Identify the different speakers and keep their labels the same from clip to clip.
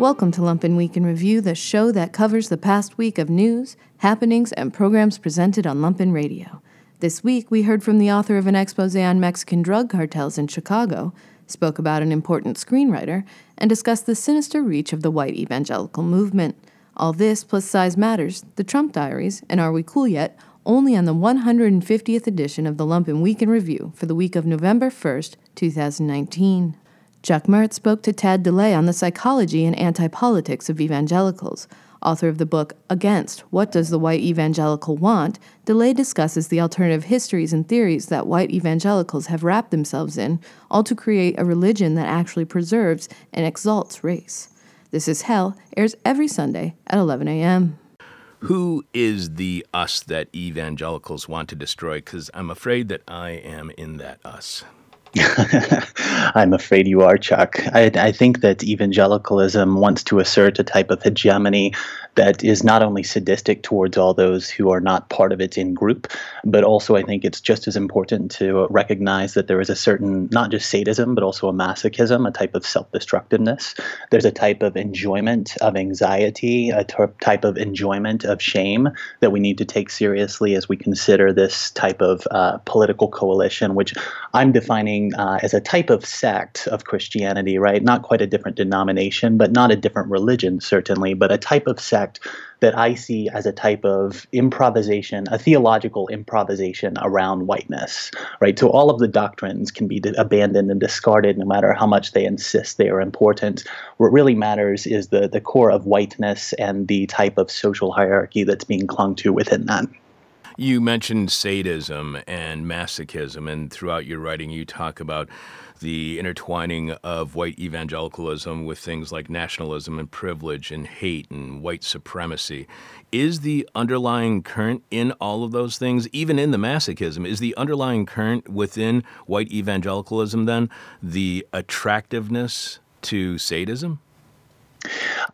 Speaker 1: Welcome to Lumpen Week in Review, the show that covers the past week of news, happenings, and programs presented on Lumpen Radio. This week, we heard from the author of an expose on Mexican drug cartels in Chicago, spoke about an important screenwriter, and discussed the sinister reach of the white evangelical movement. All this plus Size Matters, The Trump Diaries, and Are We Cool Yet? only on the 150th edition of the Lumpen Week in Review for the week of November 1st, 2019. Chuck Mertz spoke to Tad DeLay on the psychology and anti politics of evangelicals. Author of the book Against What Does the White Evangelical Want, DeLay discusses the alternative histories and theories that white evangelicals have wrapped themselves in, all to create a religion that actually preserves and exalts race. This is Hell airs every Sunday at 11 a.m.
Speaker 2: Who is the us that evangelicals want to destroy? Because I'm afraid that I am in that us.
Speaker 3: I'm afraid you are, Chuck. I, I, think that evangelicalism wants to assert a type of hegemony that is not only sadistic towards all those who are not part of its in group, but also I think it's just as important to recognize that there is a certain, not just sadism, but also a masochism, a type of self destructiveness. There's a type of enjoyment of anxiety, a t- type of enjoyment of shame that we need to take seriously as we consider this type of uh, political coalition, which I'm defining uh, as a type of sect of Christianity, right? Not quite a different denomination, but not a different religion, certainly, but a type of sect that I see as a type of improvisation, a theological improvisation around whiteness, right? So all of the doctrines can be abandoned and discarded no matter how much they insist they are important. What really matters is the, the core of whiteness and the type of social hierarchy that's being clung to within that.
Speaker 2: You mentioned sadism and masochism, and throughout your writing, you talk about the intertwining of white evangelicalism with things like nationalism and privilege and hate and white supremacy. Is the underlying current in all of those things, even in the masochism, is the underlying current within white evangelicalism then the attractiveness to sadism?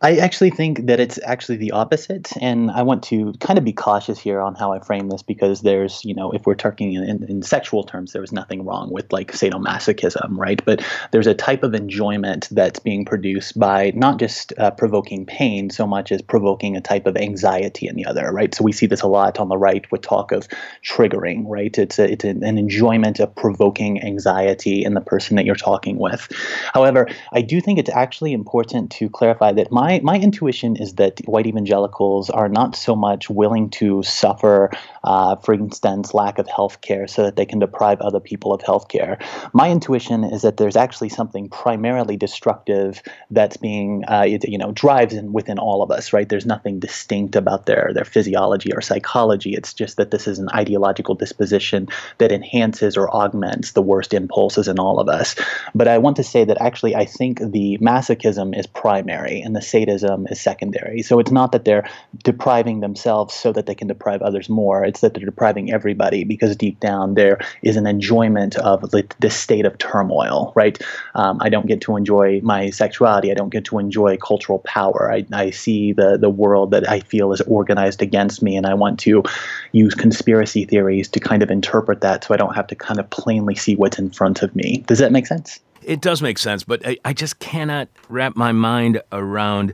Speaker 3: I actually think that it's actually the opposite, and I want to kind of be cautious here on how I frame this because there's, you know, if we're talking in, in, sexual terms, there was nothing wrong with like sadomasochism, right? But there's a type of enjoyment that's being produced by not just uh, provoking pain so much as provoking a type of anxiety in the other, right? So we see this a lot on the right with talk of triggering, right? It's a, it's an enjoyment of provoking anxiety in the person that you're talking with. However, I do think it's actually important to clarify clarify that my my intuition is that white evangelicals are not so much willing to suffer, uh, for instance, lack of health care so that they can deprive other people of health care. My intuition is that there's actually something primarily destructive that's being, uh, it, you know, drives in within all of us. Right? There's nothing distinct about their their physiology or psychology. It's just that this is an ideological disposition that enhances or augments the worst impulses in all of us. But I want to say that actually I think the masochism is primary primary and the sadism is secondary. So it's not that they're depriving themselves so that they can deprive others more. It's that they're depriving everybody because deep down there is an enjoyment of this state of turmoil, right? Um, I don't get to enjoy my sexuality. I don't get to enjoy cultural power. I, I see the, the world that I feel is organized against me, and I want to use conspiracy theories to kind of interpret that so I don't have to kind of plainly see what's in front of me. Does that make sense?
Speaker 2: It does make sense, but I, I just cannot wrap my mind around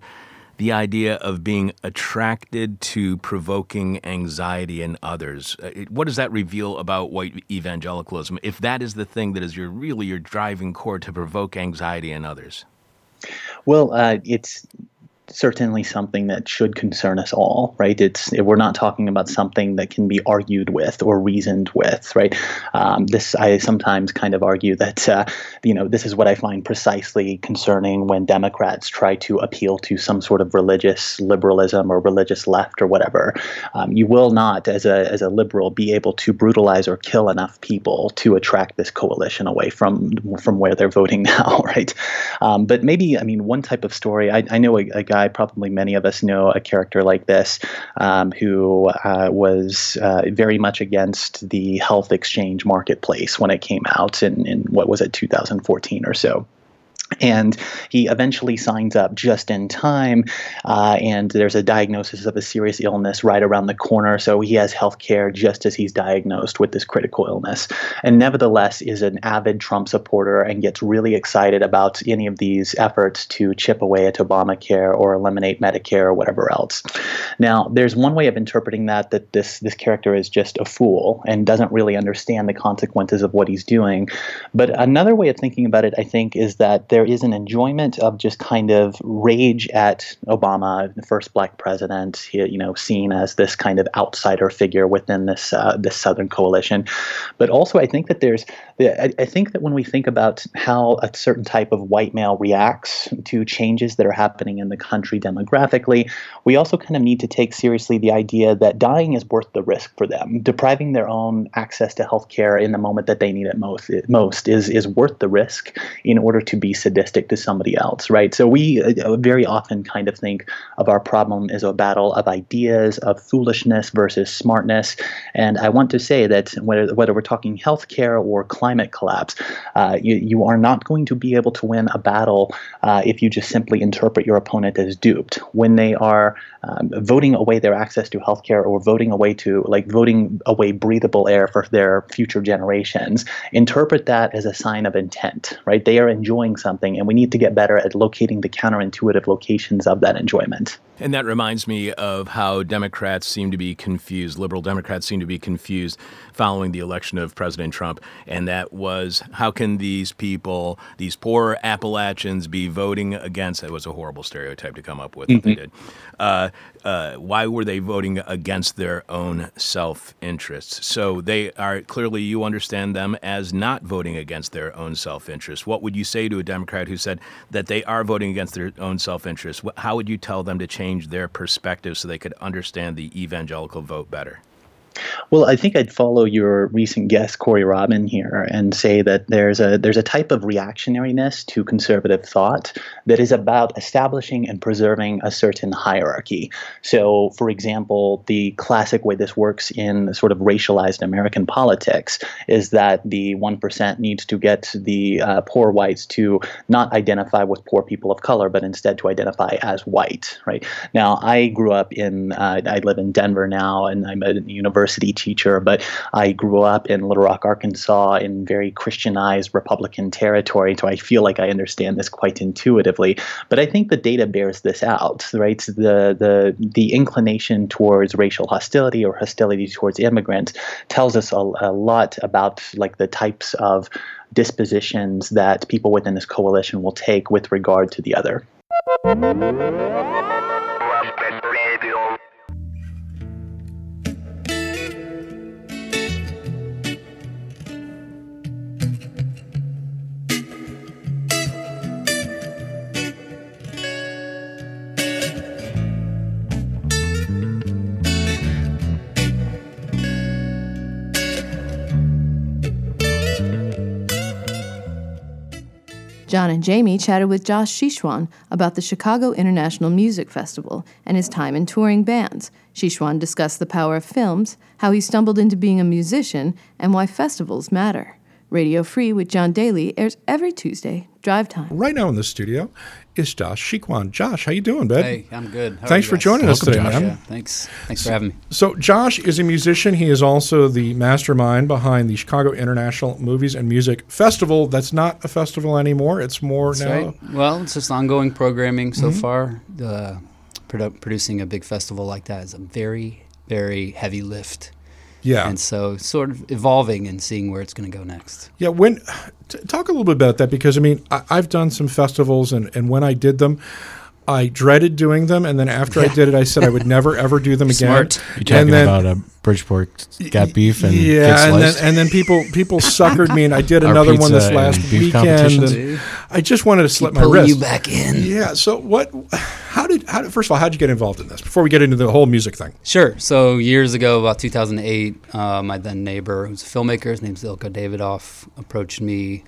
Speaker 2: the idea of being attracted to provoking anxiety in others. Uh, what does that reveal about white evangelicalism? If that is the thing that is your really your driving core to provoke anxiety in others.
Speaker 3: Well, uh, it's certainly something that should concern us all, right? It's we're not talking about something that can be argued with or reasoned with, right? Um, this I sometimes kind of argue that uh, you know this is what I find precisely concerning when Democrats try to appeal to some sort of religious liberalism or religious left or whatever. Um, you will not, as a as a liberal, be able to brutalize or kill enough people to attract this coalition away from from where they're voting now, right? Um, but maybe I mean one type of story. I, I know a, a guy, probably many of us know a character like this, um, who uh, was uh, very much against the health exchange marketplace when it came out in, in what was it, 2014 or so and he eventually signs up just in time uh, and there's a diagnosis of a serious illness right around the corner. So he has health care just as he's diagnosed with this critical illness. And nevertheless is an avid trump supporter and gets really excited about any of these efforts to chip away at obamacare or eliminate medicare or whatever else. Now there's one way of interpreting that that this this character is just a fool and doesn't really understand the consequences of what he's doing. But another way of thinking about it i think is that there is an enjoyment of just kind of rage at Obama, the first black president, you know, seen as this kind of outsider figure within this uh, this Southern coalition. But also, I think that there's, I, think that when we think about how a certain type of white male reacts to changes that are happening in the country demographically, we also kind of need to take seriously the idea that dying is worth the risk for them. Depriving their own access to health care in the moment that they need it most, most is is worth the risk in order to be sadistic to somebody else, right? So we uh, very often kind of think of our problem as a battle of ideas, of foolishness versus smartness. And I want to say that whether, whether we're talking healthcare or climate collapse, uh, you, you are not going to be able to win a battle uh, if you just simply interpret your opponent as duped. When they are um, voting away their access to healthcare or voting away to, like, voting away breathable air for their future generations, interpret that as a sign of intent, right? They are enjoying something, and we need to get better at locating the counterintuitive locations of that enjoyment.
Speaker 2: And that reminds me of how Democrats seem to be confused, liberal Democrats seem to be confused following the election of President Trump. And that was how can these people, these poor Appalachians, be voting against? It was a horrible stereotype to come up with, mm-hmm. they did. Uh, uh, why were they voting against their own self interests? So they are clearly, you understand them as not voting against their own self interest. What would you say to a Democrat who said that they are voting against their own self interest? How would you tell them to change? change their perspective so they could understand the evangelical vote better?
Speaker 3: Well, I think I'd follow your recent guest Corey Robin here and say that there's a there's a type of reactionariness to conservative thought that is about establishing and preserving a certain hierarchy. So, for example, the classic way this works in sort of racialized American politics is that the one percent needs to get the uh, poor whites to not identify with poor people of color, but instead to identify as white. Right now, I grew up in uh, I live in Denver now, and I'm at the university university teacher, but I grew up in Little Rock, Arkansas, in very Christianized Republican territory. So I feel like I understand this quite intuitively. But I think the data bears this out, right? The the the inclination towards racial hostility or hostility towards immigrants tells us a, a lot about like the types of dispositions that people within this coalition will take with regard to the other.
Speaker 1: John and Jamie chatted with Josh Chicoine about the Chicago International Music Festival and his time in touring bands. Chicoine discussed the power of films, how he stumbled into being a musician, and why festivals matter. Radio Free with John Daly airs every Tuesday, drive time.
Speaker 4: Right now in the studio is Josh Chicoine. Josh, how you doing, bud?
Speaker 5: Hey, I'm good.
Speaker 4: How thanks for joining Welcome, us today, Josh. man. Yeah,
Speaker 5: thanks. Thanks for having me.
Speaker 4: So, Josh is a musician. He is also the mastermind behind the Chicago International Movies and Music Festival. That's not a festival anymore. It's more
Speaker 5: That's
Speaker 4: now.
Speaker 5: Right. Well, it's just ongoing programming so mm-hmm. far. Uh, produ- producing a big festival like that is a very, very heavy lift.
Speaker 4: Yeah.
Speaker 5: And so sort of evolving and seeing where it's going to go next.
Speaker 4: Yeah. When t- talk a little bit about that because I mean I, have done some festivals and, and when I did them, I dreaded doing them, and then after yeah. I did it, I said I would never ever do them again.
Speaker 5: Smart.
Speaker 6: You talking then, about a Bridgeport got beef and
Speaker 4: yeah, and then and then people people suckered me, and I did another one this last weekend. And I just wanted to slip
Speaker 5: my
Speaker 4: wrist.
Speaker 5: you back in.
Speaker 4: Yeah. So what? How did how did first of all how did you get involved in this before we get into the whole music thing?
Speaker 5: Sure. So years ago, about 2008, uh, my then neighbor, who's a filmmaker, his name's Ilko Davidov, approached me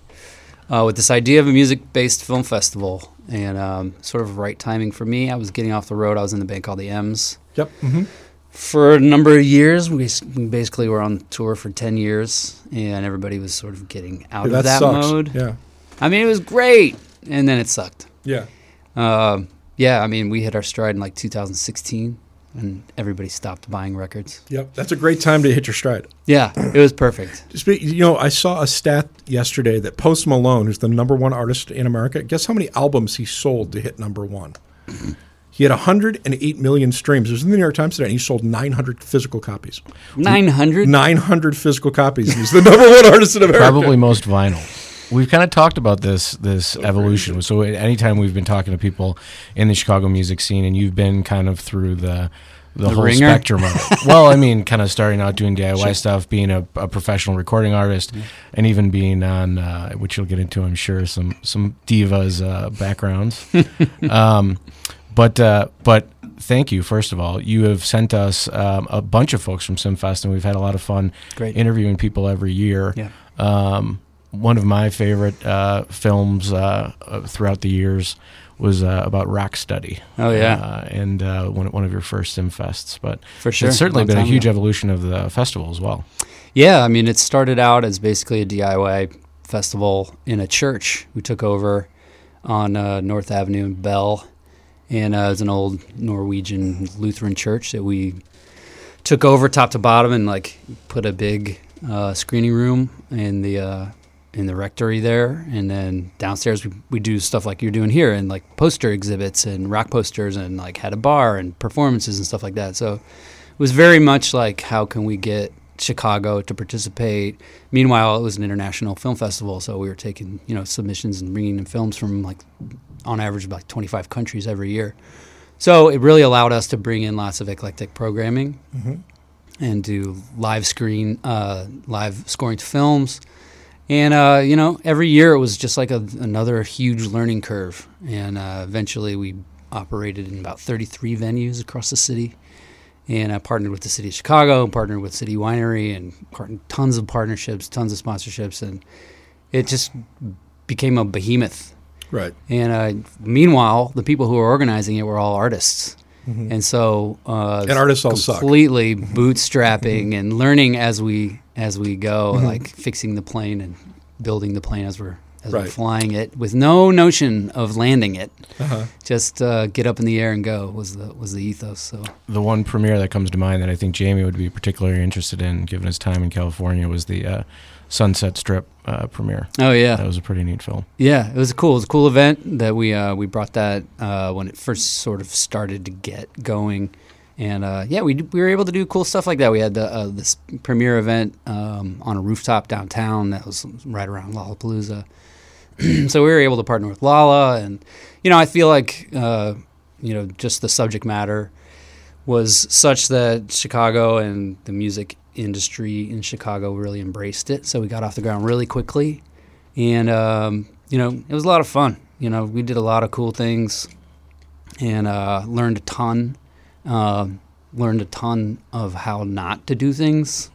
Speaker 5: uh, with this idea of a music-based film festival, and um, sort of right timing for me. I was getting off the road. I was in the band called the M's.
Speaker 4: Yep. Mm-hmm.
Speaker 5: For a number of years, we basically were on tour for ten years, and everybody was sort of getting out
Speaker 4: yeah,
Speaker 5: of that,
Speaker 4: sucks.
Speaker 5: mode.
Speaker 4: Yeah.
Speaker 5: I mean, it was great. and then it sucked.
Speaker 4: Yeah.
Speaker 5: Um, yeah, I mean, we hit our stride in like 2016, and everybody stopped buying records.
Speaker 4: Yep. That's a great time to hit your stride.
Speaker 5: Yeah, it was perfect.
Speaker 4: Speak, you know, I saw a stat yesterday that Post Malone, who's the number one artist in America, guess how many albums he sold to hit number one? He had 108 million streams. It was in the New York Times today, and he sold 900 physical copies.
Speaker 5: 900.
Speaker 4: 900 physical copies. He's the number one artist in America.
Speaker 6: Probably most vinyl. We've kind of talked about this this evolution. So anytime we've been talking to people in the Chicago music scene, and you've been kind of through the the, whole
Speaker 5: ringer?
Speaker 6: spectrum of it. well, I mean, kind of starting out doing DIY stuff, being a, a professional recording artist, and even being on, uh, which you'll get into, I'm sure, some some divas uh, backgrounds. um, but uh, but thank you first of all. You have sent us um, a bunch of folks from CIMMfest, and we've had a lot of fun
Speaker 5: Great.
Speaker 6: interviewing people every year.
Speaker 5: Yeah.
Speaker 6: Um, one of my favorite uh, films uh, uh, throughout the years was uh, about rock study.
Speaker 5: Oh, yeah.
Speaker 6: uh, and uh, one one of your first CIMMfests, but
Speaker 5: For sure.
Speaker 6: it's certainly been a huge
Speaker 5: ago.
Speaker 6: evolution of the festival as well.
Speaker 5: Yeah, I mean, it started out as basically a DIY festival in a church. We took over on uh, North Avenue in Bell, and uh, it was an old Norwegian Lutheran church that we took over top to bottom and like put a big uh, screening room in the uh, in the rectory there, and then downstairs we we do stuff like you're doing here, and like poster exhibits and rock posters, and like had a bar and performances and stuff like that. So it was very much like how can we get Chicago to participate. Meanwhile, it was an international film festival, so we were taking you know submissions and bringing in films from like on average about 25 countries every year. So it really allowed us to bring in lots of eclectic programming and do live screen, uh, live scoring to films. And uh, you know, every year it was just like a, another huge learning curve. And uh, eventually, we operated in about 33 venues across the city. And I partnered with the city of Chicago, and partnered with City Winery, and tons of partnerships, tons of sponsorships, and it just became a behemoth.
Speaker 4: Right.
Speaker 5: And uh, meanwhile, the people who were organizing it were all artists. And so, uh,
Speaker 4: Mm-hmm. And artists all suck.
Speaker 5: completely bootstrapping and learning as we as we go, like fixing the plane and building the plane as we're as we're flying it, with no notion of landing it.
Speaker 4: Uh-huh.
Speaker 5: Just uh, get up in the air and go was the was the ethos. So
Speaker 6: The one premiere that comes to mind that I think Jamie would be particularly interested in, given his time in California, was the uh, Sunset Strip uh, premiere.
Speaker 5: oh yeah,
Speaker 6: That was a pretty neat film.
Speaker 5: Yeah, it was cool. It was a cool event that we uh, we brought that uh, when it first sort of started to get going, and uh, yeah, we we were able to do cool stuff like that. We had the, uh, this premiere event um, on a rooftop downtown that was right around Lollapalooza, so we were able to partner with Lolla, and you know I feel like uh, you know just the subject matter was such that Chicago and the music industry in Chicago really embraced it. So we got off the ground really quickly, and um, you know it was a lot of fun. You know we did a lot of cool things, and uh, learned a ton. Um learned a ton of how not to do things,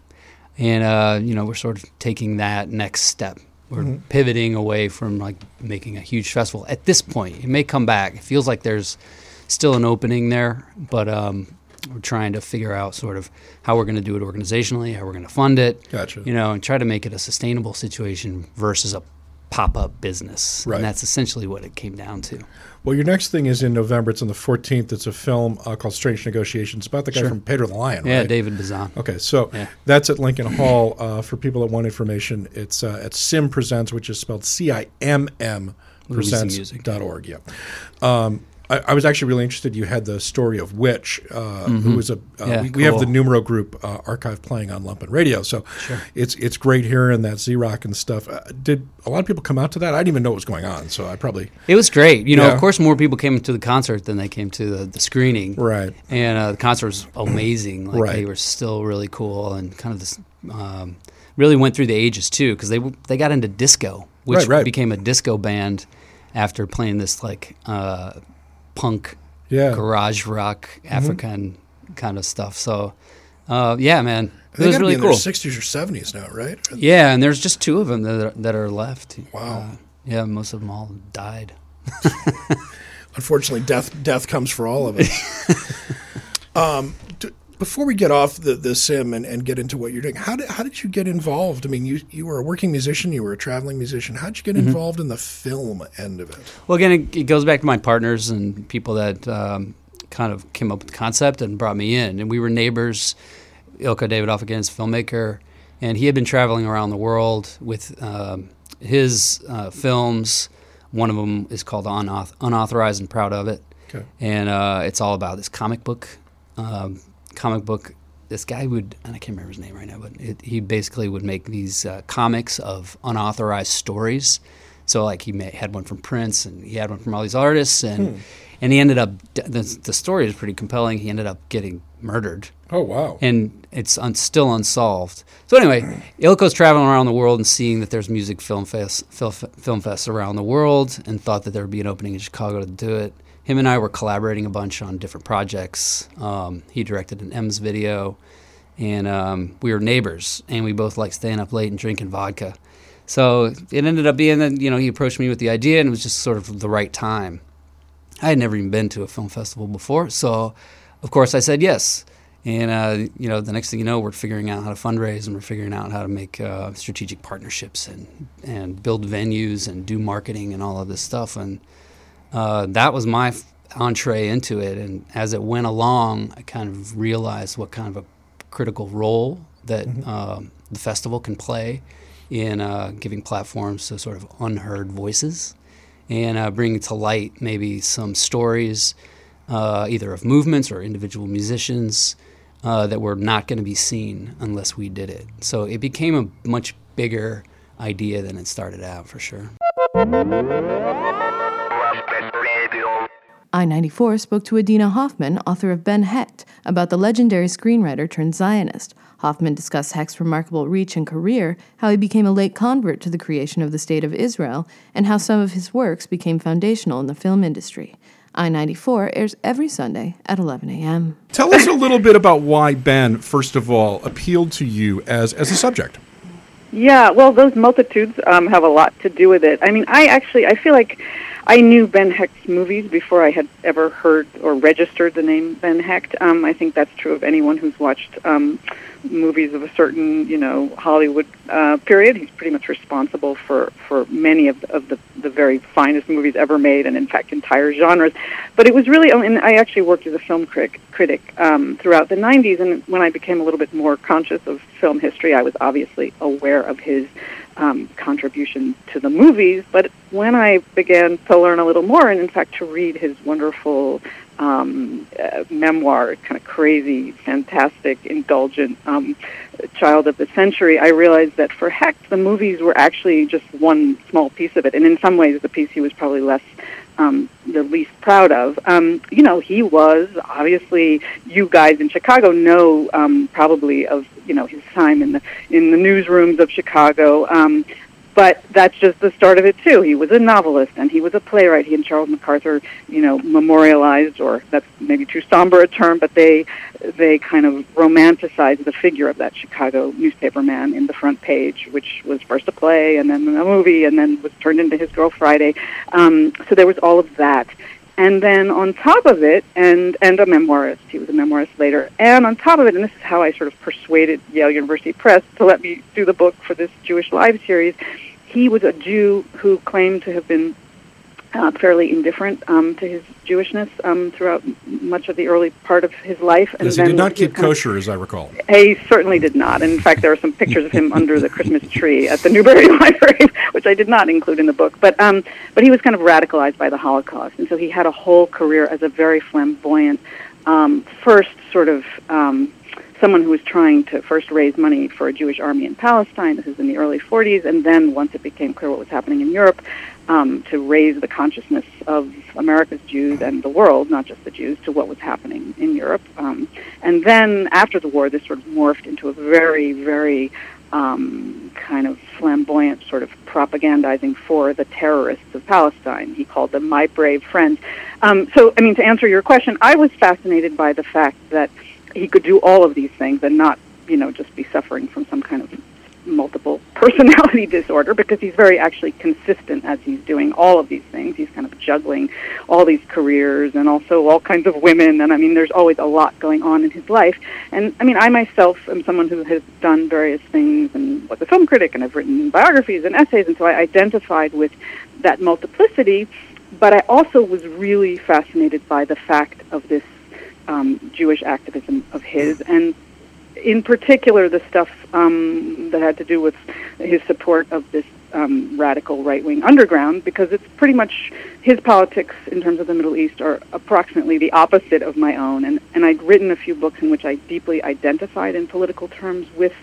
Speaker 5: and uh, you know we're sort of taking that next step. We're pivoting away from like making a huge festival at this point. It may come back. It feels like there's still an opening there, but um, we're trying to figure out sort of how we're going to do it organizationally, how we're going to fund it,
Speaker 4: Gotcha.
Speaker 5: you know, and try to make it a sustainable situation versus a pop-up business.
Speaker 4: Right.
Speaker 5: And that's essentially what it came down to.
Speaker 4: Well, your next thing is in November. It's on the 14th. It's a film uh, called Strange Negotiations about the guy
Speaker 5: Sure.
Speaker 4: from Pedro the Lion, right? Yeah?
Speaker 5: David Bazan.
Speaker 4: Okay, so
Speaker 5: Yeah.
Speaker 4: that's at Lincoln Hall. Uh, for people that want information, it's uh, at CIMM Presents, which is spelled C I M M. Presents.org. Yeah. Um, I, I was actually really interested. You had the story of Witch, uh, who was a. Uh,
Speaker 5: Mm-hmm. Yeah,
Speaker 4: we, we have the. Numero Group uh, archive playing on Lumpen Radio, so it's it's great hearing that Z Rock and stuff. Uh, did a lot of people come out to that? I didn't even know what was going on, so I probably
Speaker 5: It was great. You know,
Speaker 4: Yeah.
Speaker 5: of course, more people came to the concert than they came to the, the screening.
Speaker 4: right.
Speaker 5: And uh, the concert was amazing. Like
Speaker 4: Right.
Speaker 5: they were still really cool and kind of this um, really went through the ages too because they they got into disco, which
Speaker 4: Right, right.
Speaker 5: became a disco band after playing this like uh, punk
Speaker 4: Yeah.
Speaker 5: garage rock African kind of stuff. So uh, yeah, man, it was really
Speaker 4: be in
Speaker 5: cool.
Speaker 4: 60s or 70s now, right?
Speaker 5: Yeah, and there's just two of them that are, that are left.
Speaker 4: Wow.
Speaker 5: Uh, yeah, most of them all died.
Speaker 4: Unfortunately, death death comes for all of us. um, before we get off the, the CIMM and, and get into what you're doing, how did, how did you get involved? I mean, you, you were a working musician, you were a traveling musician. How did you get mm-hmm. involved in the film end of it?
Speaker 5: Well, again, it, it goes back to my partners and people that um, kind of came up with the concept and brought me in. And we were neighbors. Ilko Davidov, again, is a filmmaker, and he had been traveling around the world with um, his uh, films. One of them is called Unauthorized, Unauthorized and Proud of It. Okay. And uh, it's all about this comic book um, comic book. This guy would, and I can't remember his name right now, but it, he basically would make these uh, comics of unauthorized stories. So like he may, had one from Prince, and he had one from all these artists, and hmm. and he ended up the, the story is pretty compelling. He ended up getting murdered.
Speaker 4: Oh wow!
Speaker 5: And it's un, still unsolved. So anyway, Ilko's traveling around the world and seeing that there's music film fest, film, film fests around the world, and thought that there would be an opening in Chicago to do it him and I were collaborating a bunch on different projects. Um, he directed an M's video, and um, we were neighbors, and we both liked staying up late and drinking vodka. So it ended up being that you know he approached me with the idea, and it was just sort of the right time. I had never even been to a film festival before, so of course I said yes. And uh, you know, the next thing you know, we're figuring out how to fundraise, and we're figuring out how to make uh, strategic partnerships and and build venues and do marketing and all of this stuff. And uh, that was my entree into it. And as it went along, I kind of realized what kind of a critical role that mm-hmm. uh, the festival can play in uh, giving platforms to sort of unheard voices and uh, bringing to light maybe some stories, uh, either of movements or individual musicians. Uh, that were not going to be seen unless we did it. So it became a much bigger idea than it started out, for sure.
Speaker 1: I 94 spoke to Adina Hoffman, author of Ben Hecht, about the legendary screenwriter turned Zionist. Hoffman discussed Hecht's remarkable reach and career, how he became a late convert to the creation of the State of Israel, and how some of his works became foundational in the film industry. I 94 airs every Sunday at 11 a.m.
Speaker 4: Tell us a little bit about why Ben, first of all, appealed to you as, as a subject.
Speaker 7: Yeah, well, those multitudes um, have a lot to do with it. I mean, I actually I feel like I knew Ben Hecht's movies before I had ever heard or registered the name Ben Hecht. Um, I think that's true of anyone who's watched um, movies of a certain, you know, Hollywood uh, period. He's pretty much responsible for, for many of, of the, the very finest movies ever made, and in fact, entire genres. But it was really, and I actually worked as a film critic, critic um, throughout the 90s, and when I became a little bit more conscious of film history, I was obviously aware of his um, contribution to the movies. But when I began to learn a little more, and in fact to read his wonderful um, uh, memoir, kind of crazy, fantastic, indulgent um, child of the century, I realized that for Hecht, the movies were actually just one small piece of it. And in some ways, the piece he was probably less um, the least proud of. Um, you know, he was obviously. You guys in Chicago know um, probably of you know his time in the in the newsrooms of Chicago. Um, but that's just the start of it too. He was a novelist and he was a playwright. He and Charles MacArthur, you know, memorialized, or that's maybe too somber a term, but they they kind of romanticized the figure of that Chicago newspaper man in the front page, which was first a play and then a movie and then was turned into His Girl Friday. Um, so there was all of that. And then on top of it, and, and a memoirist, he was a memoirist later, and on top of it, and this is how I sort of persuaded Yale University Press to let me do the book for this Jewish Live series, he was a Jew who claimed to have been uh, fairly indifferent um, to his Jewishness um, throughout much of the early part of his life.
Speaker 4: And yes, he did not keep kosher, as I recall.
Speaker 7: He certainly did not. And in fact, there are some pictures of him under the Christmas tree at the Newberry Library, which I did not include in the book. But um, but he was kind of radicalized by the Holocaust, and so he had a whole career as a very flamboyant, um, first sort of. Um, someone who was trying to first raise money for a Jewish army in Palestine. This was in the early 40s, and then once it became clear what was happening in Europe, um, to raise the consciousness of America's Jews and the world, not just the Jews, to what was happening in Europe. Um, and then after the war, this sort of morphed into a very, very um, kind of flamboyant sort of propagandizing for the terrorists of Palestine. He called them my brave friends. Um, so, I mean, to answer your question, I was fascinated by the fact that he could do all of these things and not, you know, just be suffering from some kind of multiple personality disorder because he's very actually consistent as he's doing all of these things. He's kind of juggling all these careers and also all kinds of women. And I mean, there's always a lot going on in his life. And I mean, I myself am someone who has done various things and was a film critic, and I've written biographies and essays, and so I identified with that multiplicity. But I also was really fascinated by the fact of this um, Jewish activism of his, and in particular the stuff um, that had to do with his support of this um, radical right wing underground because it's pretty much his politics in terms of the Middle East are approximately the opposite of my own. And, and I'd written a few books in which I deeply identified in political terms with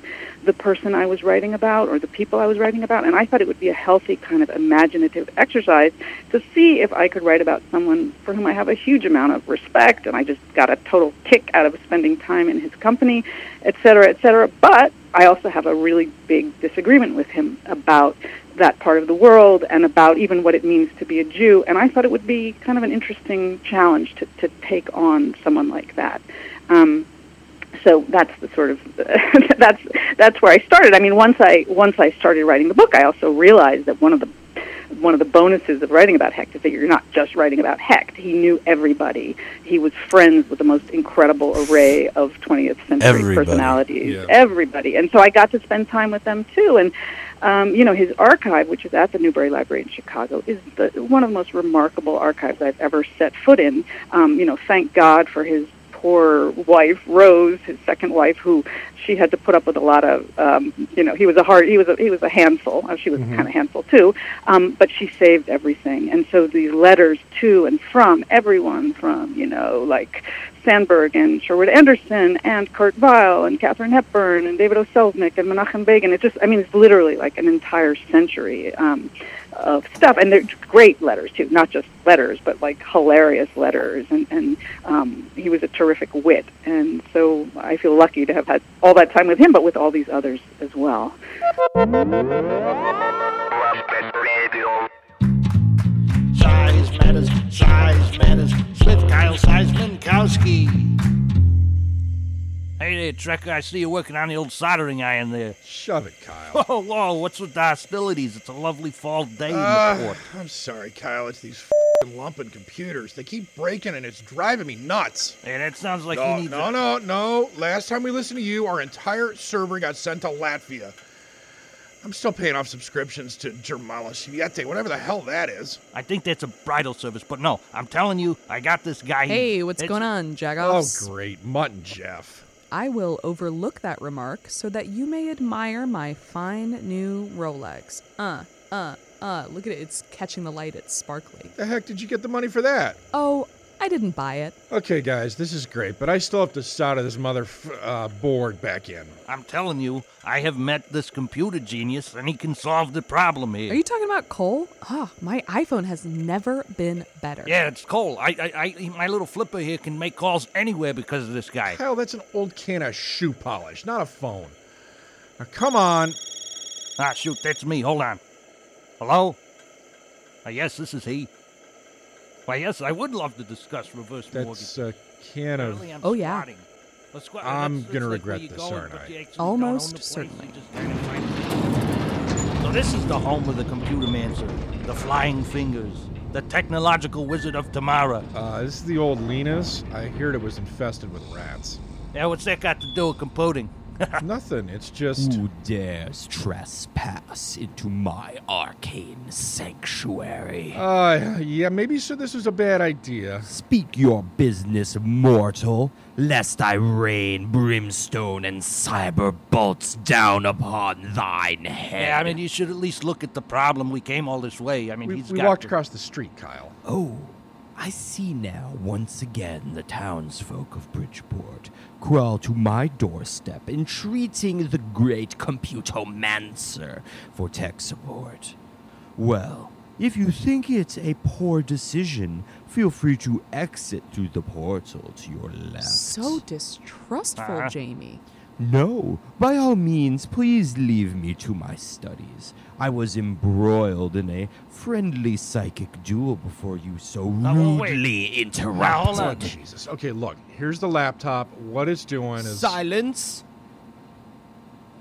Speaker 7: the person I was writing about or the people I was writing about. And I thought it would be a healthy kind of imaginative exercise to see if I could write about someone for whom I have a huge amount of respect and I just got a total kick out of spending time in his company, et cetera, et cetera. But I also have a really big disagreement with him about that part of the world and about even what it means to be a Jew. And I thought it would be kind of an interesting challenge to, to take on someone like that. Um, so that's the sort of that's that's where I started. I mean, once I once I started writing the book, I also realized that one of the one of the bonuses of writing about Hecht is that you're not just writing about Hecht. He knew everybody. He was friends with the most incredible array of 20th century
Speaker 8: Everybody.
Speaker 7: personalities.
Speaker 8: Yeah.
Speaker 7: Everybody. And so I got to spend time with them too. And um, you know, his archive, which is at the Newberry Library in Chicago, is the, one of the most remarkable archives I've ever set foot in. Um, you know, thank God for his poor wife Rose, his second wife, who she had to put up with a lot of, um, you know, he was a hard, he was a, he was a handful. Uh, She was kind of handful too, um, but she saved everything. And so these letters to and from everyone, from you know, like Sandburg and Sherwood Anderson and Kurt Weill and Katharine Hepburn and David O. Selznick and Menachem Begin. It just, I mean, it's literally like an entire century. Um, of stuff, and they're great letters too, not just letters, but like hilarious letters. And, and um, he was a terrific wit, and so I feel lucky to have had all that time with him, but with all these others as well.
Speaker 9: Size matters, size matters. Smith, Kyle, Seismankowski. Hey there, Trekker. I see you're working on the old soldering iron there.
Speaker 10: Shove it, Kyle.
Speaker 9: Whoa, whoa, what's with the hostilities? It's a lovely fall day in the
Speaker 10: Uh,
Speaker 9: port.
Speaker 10: I'm sorry, Kyle. It's these fing lumping computers. They keep breaking and it's driving me nuts.
Speaker 9: Hey, that sounds like
Speaker 10: no,
Speaker 9: you need
Speaker 10: no,
Speaker 9: to...
Speaker 10: no, no. Last time we listened to you, our entire server got sent to Latvia. I'm still paying off subscriptions to Germala Siete, whatever the hell that is.
Speaker 9: I think that's a bridal service, but no, I'm telling you, I got this guy.
Speaker 11: Hey, what's going on,
Speaker 10: Jagos?
Speaker 11: Oh,
Speaker 10: great. Mutton Jeff.
Speaker 11: I will overlook that remark so that you may admire my fine new Rolex. Uh, uh, uh, look at it. It's catching the light. It's sparkly.
Speaker 10: The heck did you get the money for that?
Speaker 11: Oh, I didn't buy it.
Speaker 10: Okay, guys, this is great, but I still have to solder this mother f- uh, board back in.
Speaker 9: I'm telling you, I have met this computer genius, and he can solve the problem here.
Speaker 11: Are you talking about Cole? Oh, my iPhone has never been better.
Speaker 9: Yeah, it's Cole. I, I, I, my little flipper here can make calls anywhere because of this guy.
Speaker 10: Hell, that's an old can of shoe polish, not a phone. Now, come on.
Speaker 9: Ah, shoot, that's me. Hold on. Hello? Ah, yes, this is he. Why, yes, I would love to discuss reverse
Speaker 10: That's
Speaker 9: mortgage.
Speaker 10: a can of.
Speaker 9: Apparently I'm
Speaker 11: Oh, yeah.
Speaker 9: squatting. Well, squat-
Speaker 10: I'm
Speaker 9: that's-
Speaker 10: gonna
Speaker 9: that's like where
Speaker 10: regret
Speaker 9: you
Speaker 10: this,
Speaker 9: go,
Speaker 10: aren't
Speaker 9: but
Speaker 10: I?
Speaker 9: you actually don't own
Speaker 11: Almost
Speaker 9: the place, you
Speaker 11: certainly.
Speaker 9: just kinda find. So this is the home of the computer mancer, the flying fingers, the technological wizard of Tamara.
Speaker 10: Uh, this is the old Lena's. I heard it was infested with rats.
Speaker 9: Yeah, what's that got to do with computing?
Speaker 10: Nothing. It's just.
Speaker 8: Who dares trespass into my arcane sanctuary?
Speaker 10: Uh, yeah, maybe so. This was a bad idea.
Speaker 8: Speak your business, mortal, lest I rain brimstone and cyber bolts down upon thine head.
Speaker 9: Yeah, I mean, you should at least look at the problem. We came all this way. I mean,
Speaker 10: We,
Speaker 9: he's
Speaker 10: we
Speaker 9: got
Speaker 10: walked
Speaker 9: to-
Speaker 10: across the street, Kyle.
Speaker 8: Oh, I see now once again the townsfolk of Bridgeport crawl to my doorstep entreating the great computomancer for tech support. Well, if you think it's a poor decision, feel free to exit through the portal to your left.
Speaker 11: So distrustful,
Speaker 9: Uh-huh.
Speaker 11: Jamie.
Speaker 8: No, by all means, please leave me to my studies. I was embroiled in a friendly psychic duel before you so
Speaker 9: well, wait.
Speaker 8: rudely
Speaker 9: Now, hold on.
Speaker 8: interrupted.
Speaker 10: Jesus. Okay, look. Here's the laptop. What it's doing is.
Speaker 8: Silence!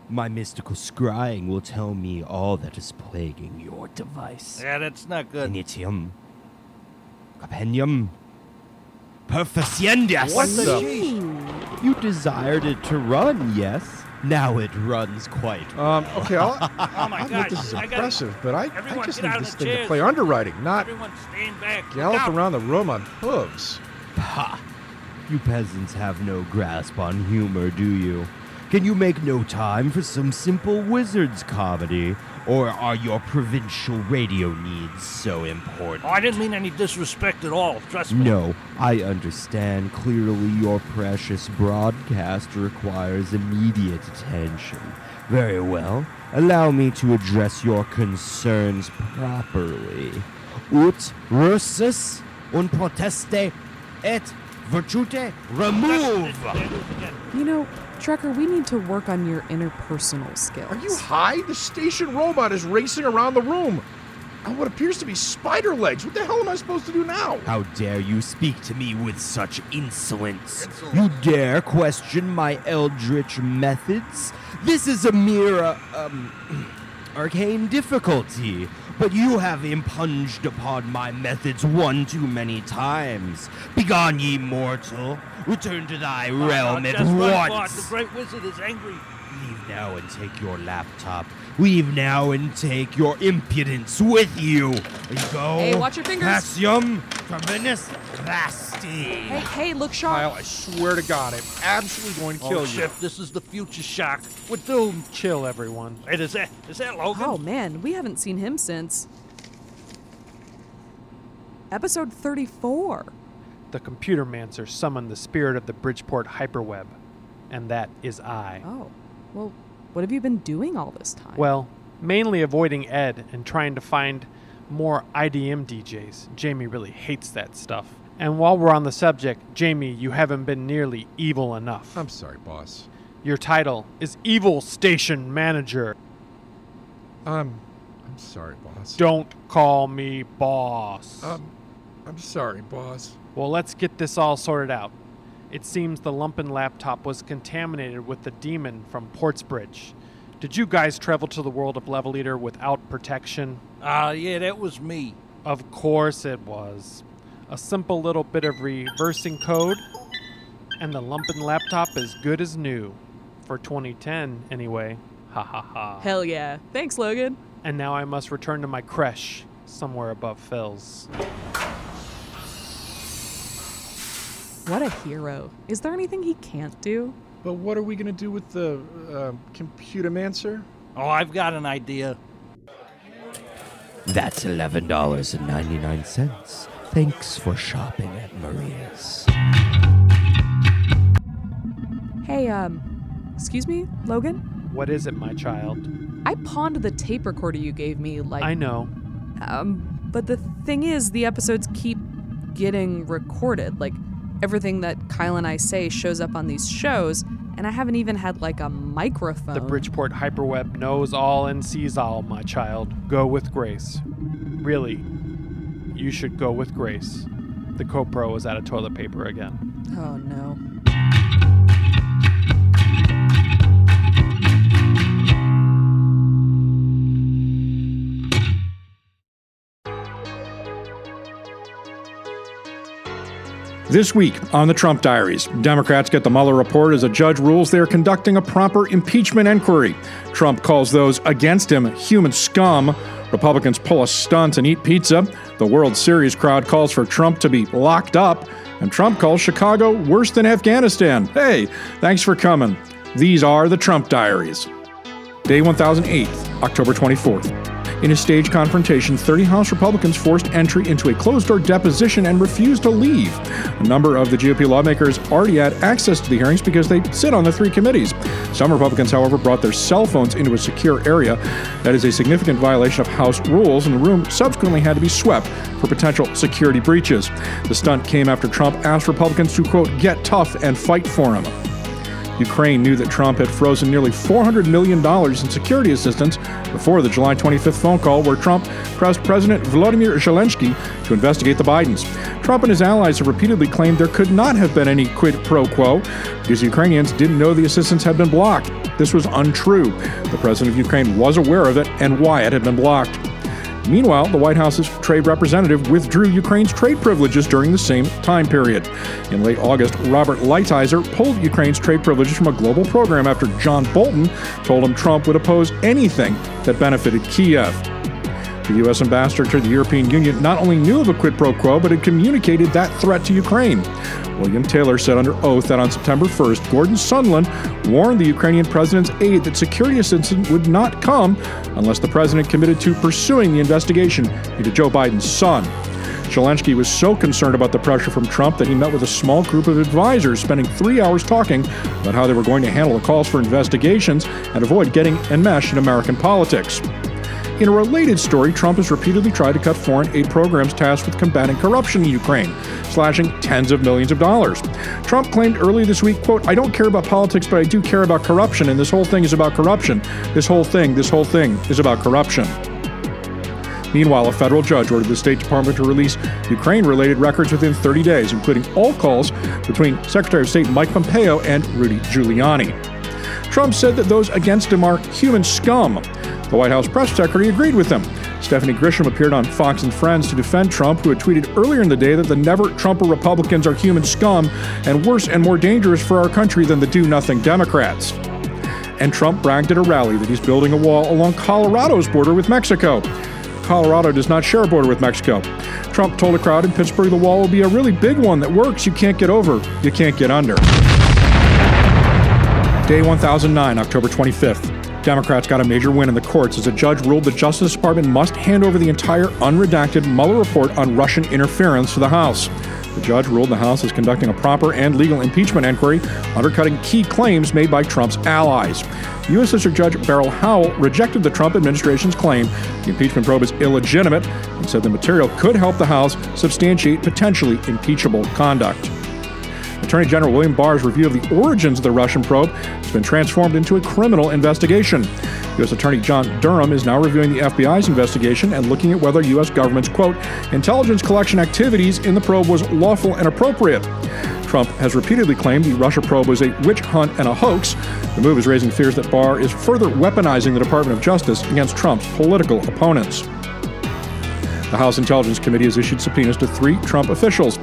Speaker 8: My mystical scrying will tell me all that is plaguing your device.
Speaker 9: Yeah, that's not good.
Speaker 8: Initium. Compendium. Perficiendas.
Speaker 10: What the?
Speaker 8: You desired it to run, yes? Now it runs quite.
Speaker 4: Um, okay, I'll,
Speaker 9: Oh my
Speaker 4: I
Speaker 9: God!
Speaker 4: think this is
Speaker 9: I gotta-
Speaker 4: impressive, but I, I just need this
Speaker 9: the
Speaker 4: thing to play underwriting, not
Speaker 9: Everyone stand back.
Speaker 4: Gallop
Speaker 9: out.
Speaker 4: around the room on hooves.
Speaker 8: Ha! You peasants have no grasp on humor, do you? Can you make no time for some simple wizard's comedy? Or are your provincial radio needs so important?
Speaker 9: Oh, I didn't mean any disrespect at all. Trust me.
Speaker 8: No, I understand clearly your precious broadcast requires immediate attention. Very well. Allow me to address your concerns properly. Ut versus un proteste et virtute remove!
Speaker 11: You know, Trucker, we need to work on your interpersonal skills.
Speaker 10: Are you high? The station robot is racing around the room on what appears to be spider legs. What the hell am I supposed to do now?
Speaker 8: How dare you speak to me with such insolence? You dare question my eldritch methods? This is a mere, uh, um, arcane difficulty. But you have impunged upon my methods one too many times. Begone, ye mortal. Return to thy
Speaker 9: Oh,
Speaker 8: realm at
Speaker 9: just my fault.
Speaker 8: once.
Speaker 9: The great wizard is angry.
Speaker 8: Leave now and take your laptop. Leave now and take your impudence with you. Go.
Speaker 11: Hey, watch your fingers.
Speaker 8: Paxium terminus vasti.
Speaker 11: Hey, hey, look sharp.
Speaker 10: Kyle, I swear to God, I'm absolutely going to kill
Speaker 9: oh,
Speaker 10: you.
Speaker 9: shit, this is the future shock. We're doomed.
Speaker 12: Chill, everyone.
Speaker 9: Wait, is that is that Logan?
Speaker 11: Oh man, we haven't seen him since episode 34.
Speaker 12: The computer mancer summoned the spirit of the Bridgeport hyperweb, and that is I.
Speaker 11: Oh, well, what have you been doing all this time?
Speaker 12: Well, mainly avoiding Ed and trying to find more IDM DJs. Jamie really hates that stuff. And while we're on the subject, Jamie, you haven't been nearly evil enough.
Speaker 4: I'm sorry, boss.
Speaker 12: Your title is Evil Station Manager.
Speaker 4: Um, I'm sorry, boss.
Speaker 12: Don't call me boss.
Speaker 4: Um, I'm sorry, boss.
Speaker 12: Well, let's get this all sorted out. It seems the Lumpen laptop was contaminated with the demon from Portsbridge. Did you guys travel to the world of Level Eater without protection?
Speaker 9: Ah, yeah, that was me.
Speaker 12: Of course it was. A simple little bit of reversing code, and the Lumpen laptop is good as new. For 2010, anyway. Ha ha ha.
Speaker 11: Hell yeah. Thanks, Logan.
Speaker 12: And now I must return to my creche, somewhere above Phil's.
Speaker 11: What a hero. Is there anything he can't do?
Speaker 4: But what are we going to do with the uh, computer mancer?
Speaker 9: Oh, I've got an idea.
Speaker 8: That's $11.99. Thanks for shopping at Maria's.
Speaker 11: Hey, um, excuse me, Logan?
Speaker 12: What is it, my child?
Speaker 11: I pawned the tape recorder you gave me, like.
Speaker 12: I know.
Speaker 11: Um, but the thing is, the episodes keep getting recorded. Like, everything that Kyle and I say shows up on these shows, and I haven't even had, like, a microphone.
Speaker 12: The Bridgeport hyperweb knows all and sees all, my child. Go with grace. Really, you should go with grace. The CoPro is out of toilet paper again.
Speaker 11: Oh, no.
Speaker 4: This week on the Trump Diaries, Democrats get the Mueller report as a judge rules they are conducting a proper impeachment inquiry. Trump calls those against him human scum. Republicans pull a stunt and eat pizza. The World Series crowd calls for Trump to be locked up. And Trump calls Chicago worse than Afghanistan. Hey, thanks for coming. These are the Trump Diaries. Day 1008, October 24th. In a staged confrontation, 30 House Republicans forced entry into a closed door deposition and refused to leave. A number of the GOP lawmakers already had access to the hearings because they sit on the three committees. Some Republicans, however, brought their cell phones into a secure area. That is a significant violation of House rules, and the room subsequently had to be swept for potential security breaches. The stunt came after Trump asked Republicans to, quote, get tough and fight for him. Ukraine knew that Trump had frozen nearly $400 million in security assistance before the July 25th phone call where Trump pressed President Volodymyr Zelensky to investigate the Bidens. Trump and his allies have repeatedly claimed there could not have been any quid pro quo because Ukrainians didn't know the assistance had been blocked. This was untrue. The president of Ukraine was aware of it and why it had been blocked. Meanwhile, the White House's trade representative withdrew Ukraine's trade privileges during the same time period. In late August, Robert Lighthizer pulled Ukraine's trade privileges from a global program after John Bolton told him Trump would oppose anything that benefited Kiev. The U.S. ambassador to the European Union not only knew of a quid pro quo, but had communicated that threat to Ukraine. William Taylor said under oath that on September 1st, Gordon Sondland warned the Ukrainian president's aide that security assistance would not come unless the president committed to pursuing the investigation into Joe Biden's son. Zelensky was so concerned about the pressure from Trump that he met with a small group of advisors, spending three hours talking about how they were going to handle the calls for investigations and avoid getting enmeshed in American politics. In a related story, Trump has repeatedly tried to cut foreign aid programs tasked with combating corruption in Ukraine, slashing tens of millions of dollars. Trump claimed earlier this week, quote, I don't care about politics, but I do care about corruption, and this whole thing is about corruption. This whole thing, this whole thing is about corruption. Meanwhile, a federal judge ordered the State Department to release Ukraine related records within 30 days, including all calls between Secretary of State Mike Pompeo and Rudy Giuliani. Trump said that those against him are human scum. The White House press secretary agreed with him. Stephanie Grisham appeared on Fox and Friends to defend Trump, who had tweeted earlier in the day that the never Trumper Republicans are human scum and worse and more dangerous for our country than the do nothing Democrats. And Trump bragged at a rally that he's building a wall along Colorado's border with Mexico. Colorado does not share a border with Mexico. Trump told a crowd in Pittsburgh the wall will be a really big one that works. You can't get over, you can't get under. Day 1009, October 25th. Democrats got a major win in the courts as a judge ruled the Justice Department must hand over the entire unredacted Mueller report on Russian interference to the House. The judge ruled the House is conducting a proper and legal impeachment inquiry, undercutting key claims made by Trump's allies. U.S. District Judge Beryl Howell rejected the Trump administration's claim the impeachment probe is illegitimate and said the material could help the House substantiate potentially impeachable conduct. Attorney General William Barr's review of the origins of the Russian probe has been transformed into a criminal investigation. U.S. Attorney John Durham is now reviewing the FBI's investigation and looking at whether U.S. government's, quote, intelligence collection activities in the probe was lawful and appropriate. Trump has repeatedly claimed the Russia probe was a witch hunt and a hoax. The move is raising fears that Barr is further weaponizing the Department of Justice against Trump's political opponents. The House Intelligence Committee has issued subpoenas to three Trump officials.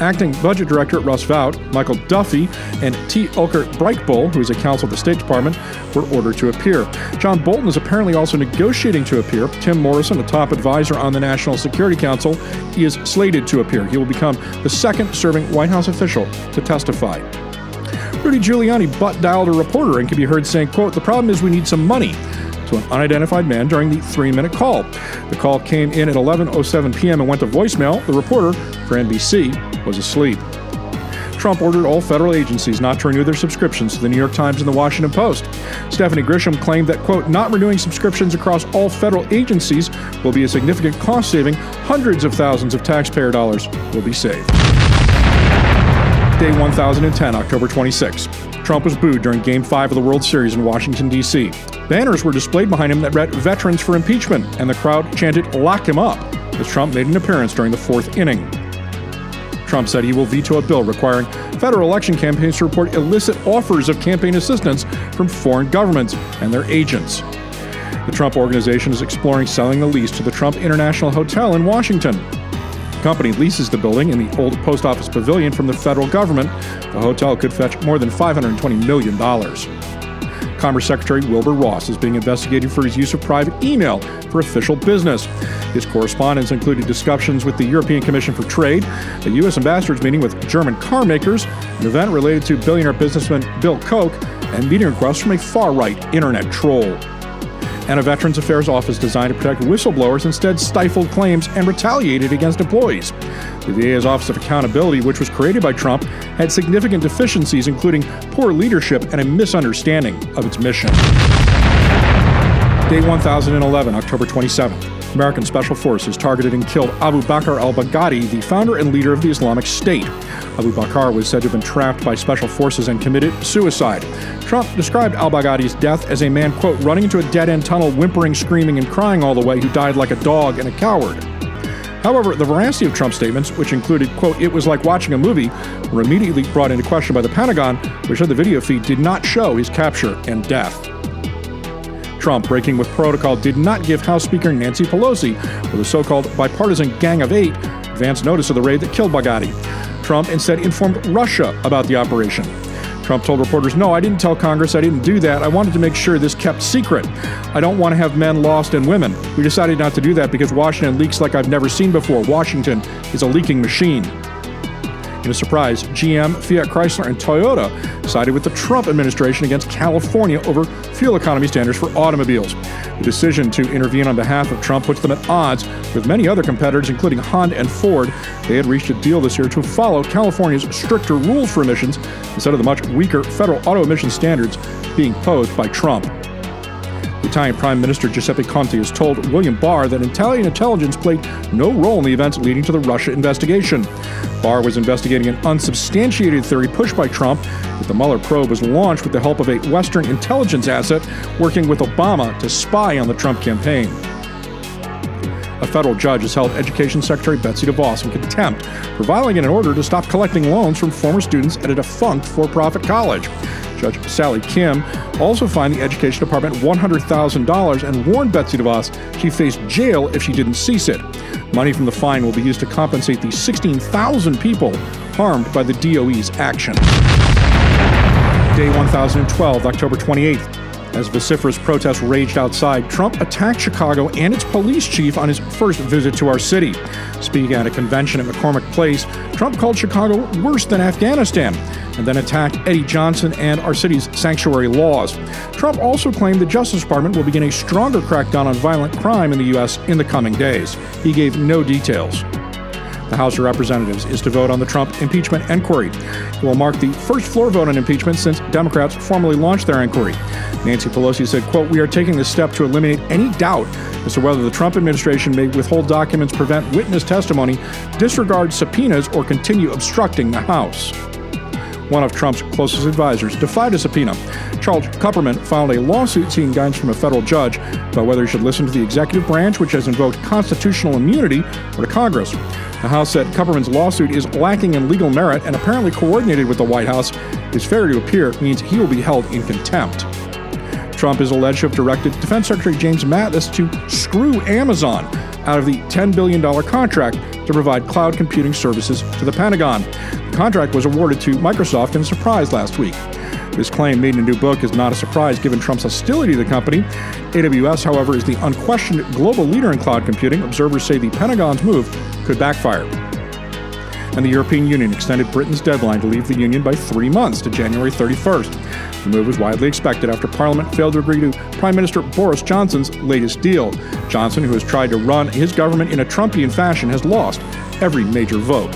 Speaker 4: Acting Budget Director Russ Vought, Michael Duffy, and T. Ulrich Brechbuhl, who is a counsel of the State Department, were ordered to appear. John Bolton is apparently also negotiating to appear. Tim Morrison, a top advisor on the National Security Council, is slated to appear. He will become the second serving White House official to testify. Rudy Giuliani butt dialed a reporter and can be heard saying, quote, the problem is we need some money to an unidentified man during the three minute call. The call came in at 11.07 p.m. and went to voicemail. The reporter for NBC was asleep. Trump ordered all federal agencies not to renew their subscriptions to the New York Times and the Washington Post. Stephanie Grisham claimed that, quote, not renewing subscriptions across all federal agencies will be a significant cost saving. Hundreds of thousands of taxpayer dollars will be saved. Day 1010, October 26. Trump was booed during Game 5 of the World Series in Washington, D.C. Banners were displayed behind him that read Veterans for Impeachment, and the crowd chanted, Lock him up, as Trump made an appearance during the fourth inning. Trump said he will veto a bill requiring federal election campaigns to report illicit offers of campaign assistance from foreign governments and their agents. The Trump Organization is exploring selling the lease to the Trump International Hotel in Washington The company leases the building in the old post office pavilion from the federal government, the hotel could fetch more than $520 million. Commerce Secretary Wilbur Ross is being investigated for his use of private email for official business. His correspondence included discussions with the European Commission for Trade, a U.S. ambassador's meeting with German car makers, an event related to billionaire businessman Bill Koch, and meeting requests from a far right internet troll and a Veterans Affairs office designed to protect whistleblowers instead stifled claims and retaliated against employees. The VA's Office of Accountability, which was created by Trump, had significant deficiencies, including poor leadership and a misunderstanding of its mission. Day 1011, October 27th. American Special Forces targeted and killed Abu Bakr al Baghdadi, the founder and leader of the Islamic State. Abu Bakr was said to have been trapped by special forces and committed suicide. Trump described al Baghdadi's death as a man, quote, running into a dead end tunnel, whimpering, screaming, and crying all the way, who died like a dog and a coward. However, the veracity of Trump's statements, which included, quote, it was like watching a movie, were immediately brought into question by the Pentagon, which said the video feed did not show his capture and death. Trump breaking with protocol did not give House Speaker Nancy Pelosi, or the so called bipartisan Gang of Eight, advance notice of the raid that killed Baghdadi. Trump instead informed Russia about the operation. Trump told reporters, No, I didn't tell Congress I didn't do that. I wanted to make sure this kept secret. I don't want to have men lost and women. We decided not to do that because Washington leaks like I've never seen before. Washington is a leaking machine. In a surprise, GM, Fiat Chrysler, and Toyota sided with the Trump administration against California over fuel economy standards for automobiles. The decision to intervene on behalf of Trump puts them at odds with many other competitors, including Honda and Ford. They had reached a deal this year to follow California's stricter rules for emissions instead of the much weaker federal auto emission standards being posed by Trump. Italian Prime Minister Giuseppe Conte has told William Barr that Italian intelligence played no role in the events leading to the Russia investigation. Barr was investigating an unsubstantiated theory pushed by Trump that the Mueller probe was launched with the help of a Western intelligence asset working with Obama to spy on the Trump campaign. A federal judge has held Education Secretary Betsy DeVos in contempt for violating an order to stop collecting loans from former students at a defunct for profit college. Judge Sallie Kim also fined the Education Department $100,000 and warned Betsy DeVos she faced jail if she didn't cease it. Money from the fine will be used to compensate the 16,000 people harmed by the DOE's action. Day 1012, October 28th. As vociferous protests raged outside, Trump attacked Chicago and its police chief on his first visit to our city. Speaking at a convention at McCormick Place, Trump called Chicago worse than Afghanistan and then attacked Eddie Johnson and our city's sanctuary laws. Trump also claimed the Justice Department will begin a stronger crackdown on violent crime in the U.S. in the coming days. He gave no details. The House of Representatives is to vote on the Trump impeachment inquiry. It will mark the first floor vote on impeachment since Democrats formally launched their inquiry. Nancy Pelosi said, quote, We are taking this step to eliminate any doubt as to whether the Trump administration may withhold documents, prevent witness testimony, disregard subpoenas, or continue obstructing the House one of Trump's closest advisors, defied a subpoena. Charles Kupperman filed a lawsuit seeking guidance from a federal judge about whether he should listen to the executive branch, which has invoked constitutional immunity, or to Congress. The House said Kupperman's lawsuit is lacking in legal merit and apparently coordinated with the White House. His failure to appear means he will be held in contempt. Trump is alleged to have directed Defense Secretary James Mattis to screw Amazon out of the $10 billion contract to provide cloud computing services to the Pentagon. The contract was awarded to Microsoft in a surprise last week. This claim, made in a new book, is not a surprise given Trump's hostility to the company. AWS, however, is the unquestioned global leader in cloud computing. Observers say the Pentagon's move could backfire. And the European Union extended Britain's deadline to leave the Union by three months to January 31st. The move was widely expected after Parliament failed to agree to Prime Minister Boris Johnson's latest deal. Johnson, who has tried to run his government in a Trumpian fashion, has lost every major vote.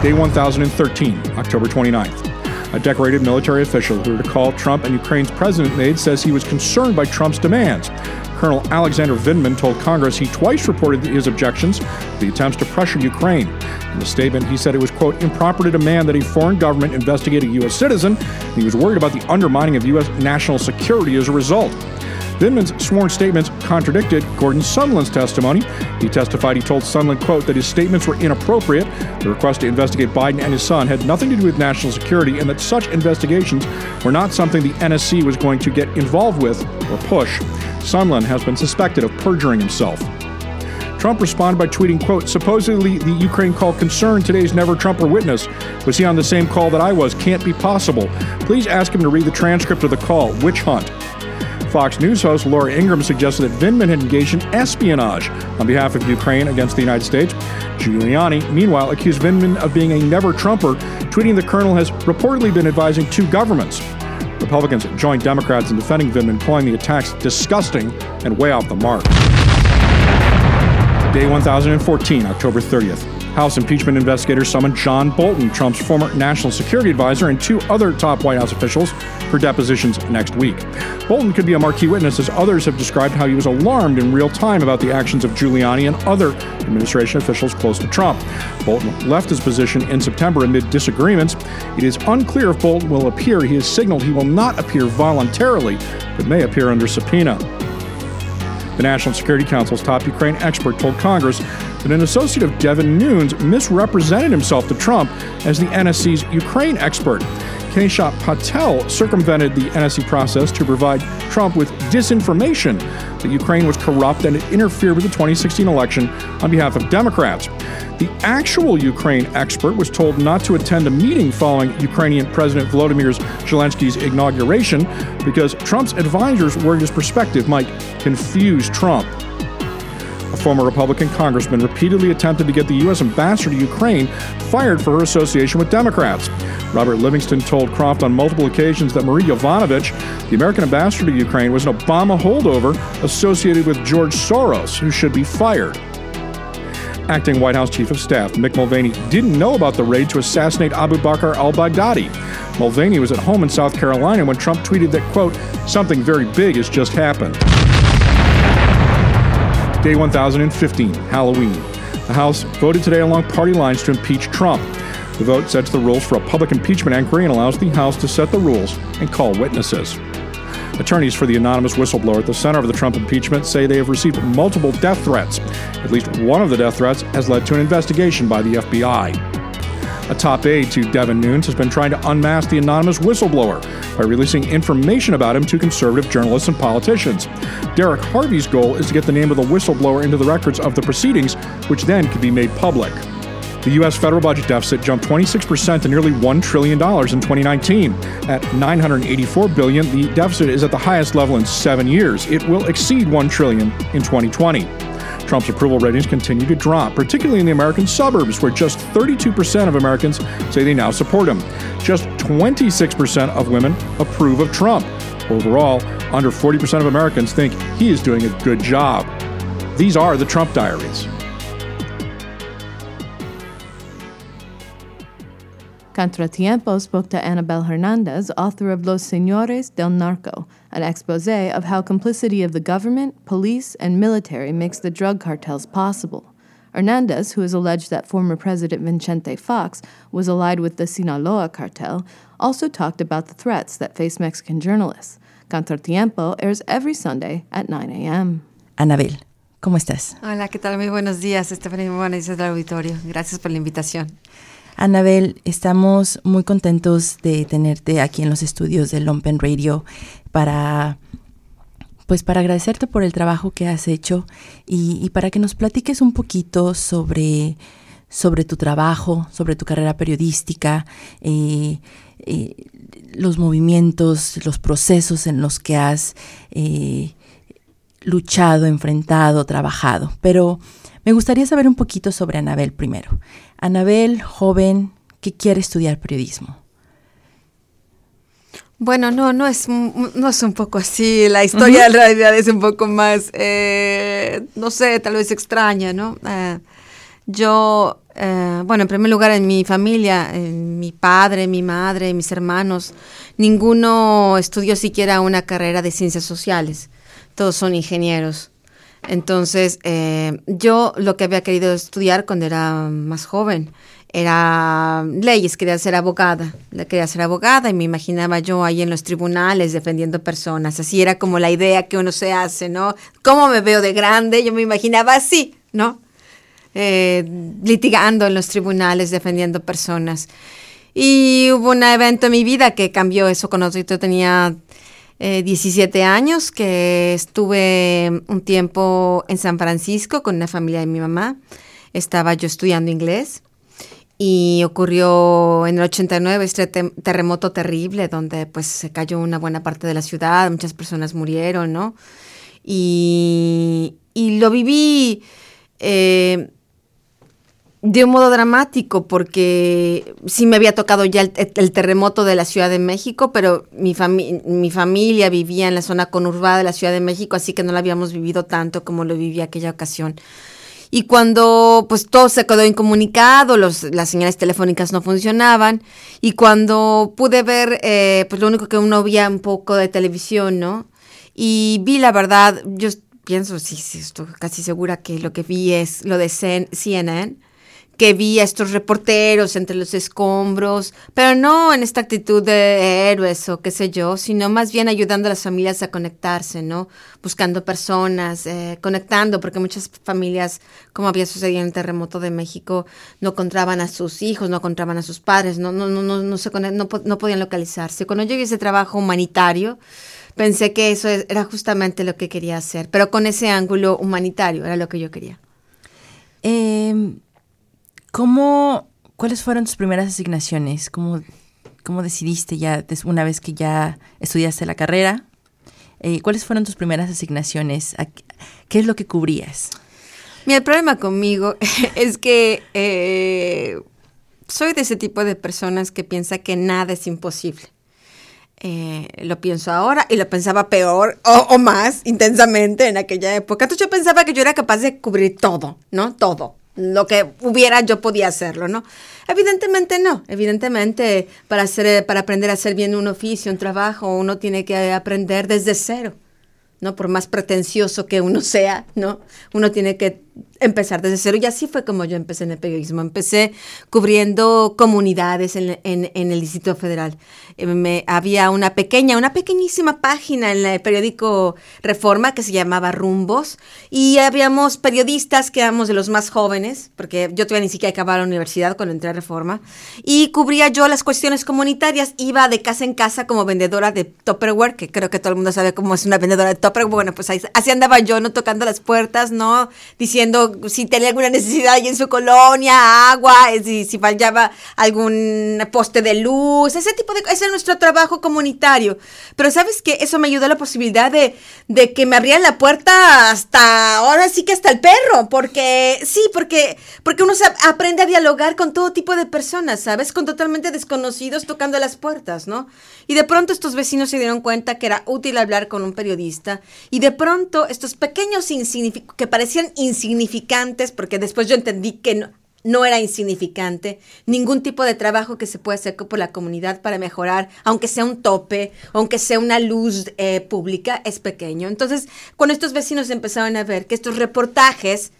Speaker 4: Day 1013, October 29th. A decorated military official who recalled Trump and Ukraine's president made says he was concerned by Trump's demands. Colonel Alexander Vindman told Congress he twice reported his objections to the attempts to pressure Ukraine. In a statement, he said it was, quote, improper to demand that a foreign government investigate a U.S. citizen. He was worried about the undermining of U.S. national security as a result. Vindman's sworn statements contradicted Gordon Sondland's testimony. He testified he told Sondland, quote, that his statements were inappropriate. The request to investigate Biden and his son had nothing to do with national security and that such investigations were not something the NSC was going to get involved with or push. Sondland has been suspected of perjuring himself. Trump responded by tweeting, quote, supposedly the Ukraine call concerned today's never Trumper witness. Was he on the same call that I was? Can't be possible. Please ask him to read the transcript of the call. Witch hunt. Fox News host Laura Ingraham suggested that Vindman had engaged in espionage on behalf of Ukraine against the United States. Giuliani, meanwhile, accused Vindman of being a never Trumper, tweeting the colonel has reportedly been advising two governments. Republicans joined Democrats in defending Vindman, calling the attacks disgusting and way off the mark. Day 1014, October 30th. House impeachment investigators summoned John Bolton, Trump's former national security advisor, and two other top White House officials for depositions next week. Bolton could be a marquee witness, as others have described how he was alarmed in real time about the actions of Giuliani and other administration officials close to Trump. Bolton left his position in September amid disagreements. It is unclear if Bolton will appear. He has signaled he will not appear voluntarily, but may appear under subpoena. The National Security Council's top Ukraine expert told Congress that an associate of Devin Nunes misrepresented himself to Trump as the NSC's Ukraine expert. Kesha Patel circumvented the NSC process to provide Trump with disinformation that Ukraine was corrupt and it interfered with the 2016 election on behalf of Democrats. The actual Ukraine expert was told not to attend a meeting following Ukrainian President Volodymyr Zelensky's inauguration because Trump's advisors worried his perspective might confuse Trump. Former Republican congressman repeatedly attempted to get the U.S. ambassador to Ukraine fired for her association with Democrats. Robert Livingston told Croft on multiple occasions that Marie Yovanovitch, the American ambassador to Ukraine, was an Obama holdover associated with George Soros, who should be fired. Acting White House Chief of Staff Mick Mulvaney didn't know about the raid to assassinate Abu Bakr al Baghdadi. Mulvaney was at home in South Carolina when Trump tweeted that, quote, something very big has just happened. Day 1015, Halloween. The House voted today along party lines to impeach Trump. The vote sets the rules for a public impeachment inquiry and allows the House to set the rules and call witnesses. Attorneys for the anonymous whistleblower at the center of the Trump impeachment say they have received multiple death threats. At least one of the death threats has led to an investigation by the FBI. A top aide to Devin Nunes has been trying to unmask the anonymous whistleblower by releasing information about him to conservative journalists and politicians. Derek Harvey's goal is to get the name of the whistleblower into the records of the proceedings, which then could be made public. The U.S. federal budget deficit jumped 26% to nearly $1 trillion in 2019. At 984 billion, the deficit is at the highest level in seven years. It will exceed 1 trillion in 2020. Trump's approval ratings continue to drop, particularly in the American suburbs, where just 32% of Americans say they now support him. Just 26% of women approve of Trump. Overall, under 40% of Americans think he is doing a good job. These are the Trump diaries.
Speaker 1: Contratiempo spoke to Anabel Hernandez, author of Los Señores del Narco, an expose of how complicity of the government, police, and military makes the drug cartels possible. Hernandez, who has alleged that former President Vicente Fox was allied with the Sinaloa cartel, also talked about the threats that face Mexican journalists. Contratiempo airs every Sunday at 9 a.m.
Speaker 13: Anabel, ¿cómo estás?
Speaker 14: Hola, ¿qué tal? Muy buenos días, Stephanie. Muy buenos días del auditorio. Gracias por la invitación.
Speaker 13: Anabel, estamos muy contentos de tenerte aquí en los estudios de Lumpen Radio para pues para agradecerte por el trabajo que has hecho y, y, para que nos platiques un poquito sobre, sobre tu trabajo, sobre tu carrera periodística, eh, eh, los movimientos, los procesos en los que has eh, luchado, enfrentado, trabajado. Pero me gustaría saber un poquito sobre Anabel primero. Anabel, joven, que quiere estudiar periodismo.
Speaker 14: Bueno, no, no es, no es un poco así. La historia uh -huh. en realidad es un poco más, eh, no sé, tal vez extraña, ¿no? Eh, yo, eh, bueno, en primer lugar, en mi familia, en mi padre, mi madre, mis hermanos, ninguno estudió siquiera una carrera de ciencias sociales. Todos son ingenieros. Entonces, eh, yo lo que había querido estudiar cuando era más joven era leyes, quería ser abogada, quería ser abogada y me imaginaba yo ahí en los tribunales defendiendo personas, así era como la idea que uno se hace, ¿no? ¿Cómo me veo de grande? Yo me imaginaba así, ¿no? Eh, litigando en los tribunales, defendiendo personas. Y hubo un evento en mi vida que cambió eso cuando yo tenía eh, 17 años, que estuve un tiempo en San Francisco con una familia de mi mamá. Estaba yo estudiando inglés y ocurrió en el 89 este te terremoto terrible donde pues se cayó una buena parte de la ciudad, muchas personas murieron, ¿no? Y, y lo viví eh, de un modo dramático porque sí me había tocado ya el, el terremoto de la Ciudad de México, pero mi, fami mi familia vivía en la zona conurbada de la Ciudad de México, así que no lo habíamos vivido tanto como lo viví aquella ocasión. Y cuando pues todo se quedó incomunicado, los, las señales telefónicas no funcionaban, y cuando pude ver, eh, pues lo único que uno veía un poco de televisión, ¿no? Y vi la verdad, yo pienso, sí, sí, estoy casi segura que lo que vi es lo de CNN, que vi a estos reporteros entre los escombros, pero no en esta actitud de héroes o qué sé yo, sino más bien ayudando a las familias a conectarse, ¿no? Buscando personas, eh, conectando, porque muchas familias, como había sucedido en el terremoto de México, no encontraban a sus hijos, no encontraban a sus padres, no, no, no, no, no, se no, no podían localizarse. Cuando yo vi ese trabajo humanitario, pensé que eso es- era justamente lo que quería hacer, pero con ese ángulo humanitario era lo que yo quería.
Speaker 13: Eh, ¿Cómo, cuáles fueron tus primeras asignaciones? ¿Cómo, cómo decidiste ya, una vez que ya estudiaste la carrera? Eh, ¿Cuáles fueron tus primeras asignaciones? ¿A qué- ¿Qué es lo que cubrías?
Speaker 14: Mira, el problema conmigo es que eh, soy de ese tipo de personas que piensa que nada es imposible. Eh, lo pienso ahora y lo pensaba peor o, o más intensamente en aquella época. Entonces yo pensaba que yo era capaz de cubrir todo, ¿no? Todo. Lo que hubiera yo podía hacerlo, ¿no? Evidentemente no. Evidentemente para, hacer, para aprender a hacer bien un oficio, un trabajo, uno tiene que aprender desde cero. ¿no? Por más pretencioso que uno sea, ¿no? Uno tiene que empezar desde cero. Y así fue como yo empecé en el periodismo. Empecé cubriendo comunidades en, en- en el Distrito Federal. Eh, me- había una pequeña, una pequeñísima página en el periódico Reforma que se llamaba Rumbos. Y habíamos periodistas que éramos de los más jóvenes, porque yo todavía ni siquiera acababa la universidad cuando entré a Reforma. Y cubría yo las cuestiones comunitarias. Iba de casa en casa como vendedora de Tupperware, que creo que todo el mundo sabe cómo es una vendedora de Tupperware. Bueno, pues ahí- así andaba yo, ¿no? Tocando las puertas, ¿no? Diciendo si tenía alguna necesidad ahí en su colonia, agua, eh, si, si fallaba algún poste de luz, ese tipo de. Ese es nuestro trabajo comunitario. Pero ¿sabes qué? Eso me ayudó a la posibilidad de, de que me abrieran la puerta hasta, ahora sí que hasta el perro, porque, sí, porque, porque uno se ap- aprende a dialogar con todo tipo de personas, ¿sabes? Con totalmente desconocidos tocando las puertas, ¿no? Y de pronto estos vecinos se dieron cuenta que era útil hablar con un periodista y de pronto estos pequeños que parecían insignificantes, porque después yo entendí que no, no era insignificante, ningún tipo de trabajo que se puede hacer por la comunidad para mejorar, aunque sea un tope, aunque sea una luz eh, pública, es pequeño. Entonces, cuando estos vecinos empezaron a ver que estos reportajes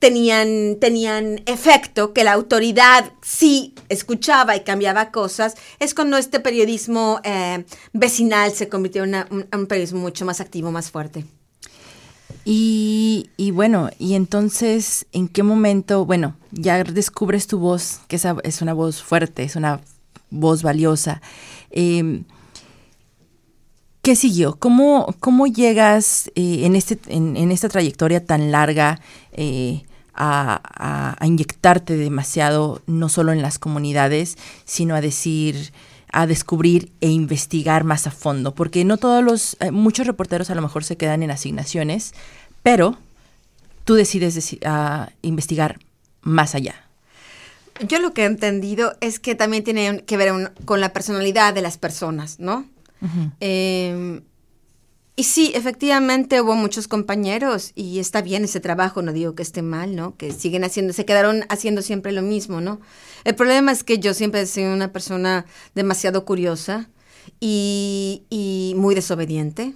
Speaker 14: tenían, tenían efecto, que la autoridad sí escuchaba y cambiaba cosas, es cuando este periodismo eh, vecinal se convirtió en un periodismo mucho más activo, más fuerte.
Speaker 13: Y, y bueno, y entonces, ¿en qué momento, bueno, ya descubres tu voz, que esa es una voz fuerte, es una voz valiosa? Eh, ¿Qué siguió? ¿Cómo, cómo llegas eh, en, este, en, esta trayectoria tan larga eh, a- a inyectarte demasiado, no solo en las comunidades, sino a decir, a descubrir e investigar más a fondo? Porque no todos los, eh, muchos reporteros a lo mejor se quedan en asignaciones, pero tú decides deci- a investigar más allá.
Speaker 14: Yo lo que he entendido es que también tiene que ver un- con la personalidad de las personas, ¿no? Eh, y sí, efectivamente hubo muchos compañeros y está bien ese trabajo, no digo que esté mal, ¿no? Que siguen haciendo, se quedaron haciendo siempre lo mismo, ¿no? El problema es que yo siempre he sido una persona demasiado curiosa y, muy desobediente.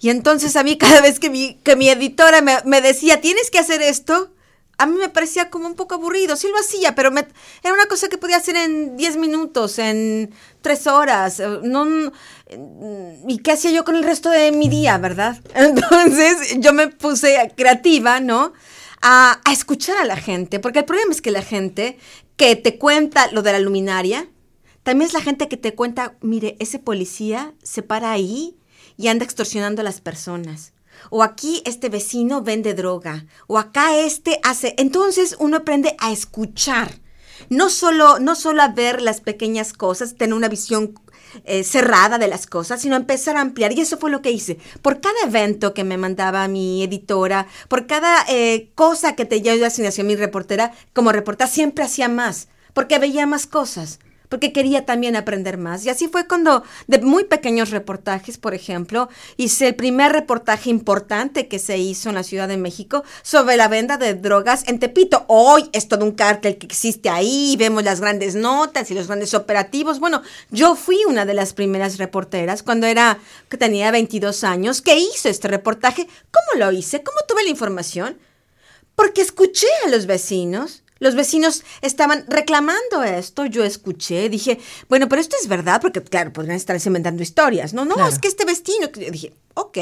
Speaker 14: Y entonces a mí cada vez que mi, que mi editora me decía, tienes que hacer esto, a mí me parecía como un poco aburrido. Sí lo hacía, pero me- era una cosa que podía hacer en 10 minutos, en 3 horas. eh, No, mm, ¿Y qué hacía yo con el resto de mi día, verdad? Entonces yo me puse creativa, ¿no? A, a escuchar a la gente, porque el problema es que la gente que te cuenta lo de la luminaria, también es la gente que te cuenta, mire, ese policía se para ahí y anda extorsionando a las personas. O aquí este vecino vende droga. O acá este hace. Entonces uno aprende a escuchar. No solo, no solo a ver las pequeñas cosas, tener una visión eh, cerrada de las cosas, sino empezar a ampliar. Y eso fue lo que hice. Por cada evento que me mandaba mi editora, por cada eh, cosa que te llevaba asignación mi reportera, como reportera, siempre hacía más, porque veía más cosas porque quería también aprender más. Y así fue cuando, de muy pequeños reportajes, por ejemplo, hice el primer reportaje importante que se hizo en la Ciudad de México sobre la venta de drogas en Tepito. Hoy es todo un cártel que existe ahí, vemos las grandes notas y los grandes operativos. Bueno, yo fui una de las primeras reporteras cuando era, que tenía 22 años, que hizo este reportaje. ¿Cómo lo hice? ¿Cómo tuve la información? Porque escuché a los vecinos Los vecinos estaban reclamando esto, yo escuché, dije, bueno, pero esto es verdad, porque claro, podrían estarse inventando historias. No, no, es que este vecino, dije, ok,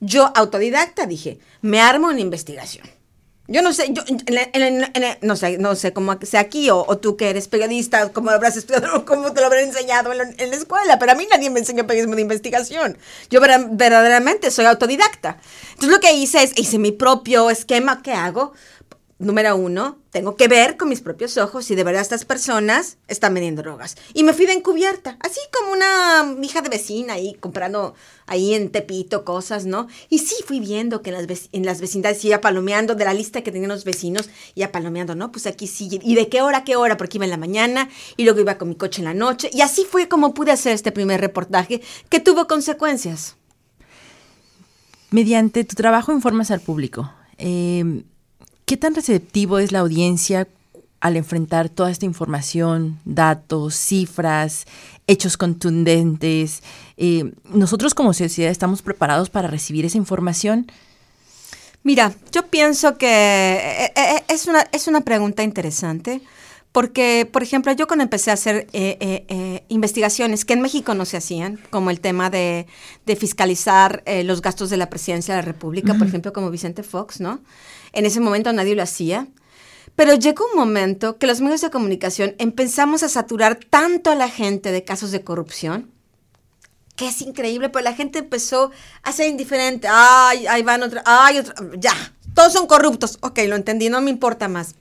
Speaker 14: yo autodidacta dije, me armo una investigación. Yo no sé, yo no sé, no sé cómo sea aquí o, tú que eres periodista, cómo lo habrás estudiado o cómo te lo habrán enseñado en la, en la, escuela, pero a mí nadie me enseñó periodismo de investigación. Yo verdaderamente soy autodidacta. Entonces lo que hice es, hice mi propio esquema, ¿qué hago? Número uno, tengo que ver con mis propios ojos si de verdad estas personas están vendiendo drogas. Y me fui de encubierta, así como una hija de vecina ahí comprando ahí en Tepito cosas, ¿no? Y sí fui viendo que en las, en las vecindades iba palomeando de la lista que tenían los vecinos, iba palomeando, ¿no? Pues aquí sí. ¿Y de qué hora a qué hora? Porque iba en la mañana y luego iba con mi coche en la noche. Y así fue como pude hacer este primer reportaje que tuvo consecuencias.
Speaker 13: Mediante tu trabajo informas al público. Eh, ¿Qué tan receptivo es la audiencia al enfrentar toda esta información, datos, cifras, hechos contundentes? Eh, ¿Nosotros como sociedad estamos preparados para recibir esa información?
Speaker 14: Mira, yo pienso que eh, eh, es una, es una pregunta interesante. Porque, por ejemplo, yo cuando empecé a hacer investigaciones que en México no se hacían, como el tema de, fiscalizar los gastos de la presidencia de la República, por ejemplo, como Vicente Fox, ¿no? En ese momento nadie lo hacía. Pero llegó un momento que los medios de comunicación empezamos a saturar tanto a la gente de casos de corrupción, que es increíble, pero la gente empezó a ser indiferente. Ay, ahí van otra, ay, otra, ya, todos son corruptos. Ok, lo entendí, no me importa más.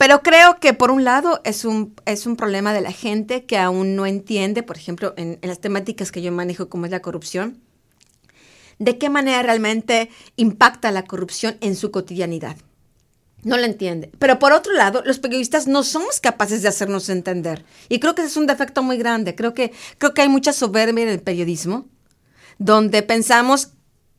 Speaker 14: Pero creo que por un lado es un, es un problema de la gente que aún no entiende, por ejemplo, en las temáticas que yo manejo como es la corrupción de qué manera realmente impacta la corrupción en su cotidianidad. No lo entiende. Pero por otro lado, los periodistas no somos capaces de hacernos entender. Y creo que ese es un defecto muy grande. Creo que, creo que hay mucha soberbia en el periodismo, donde pensamos,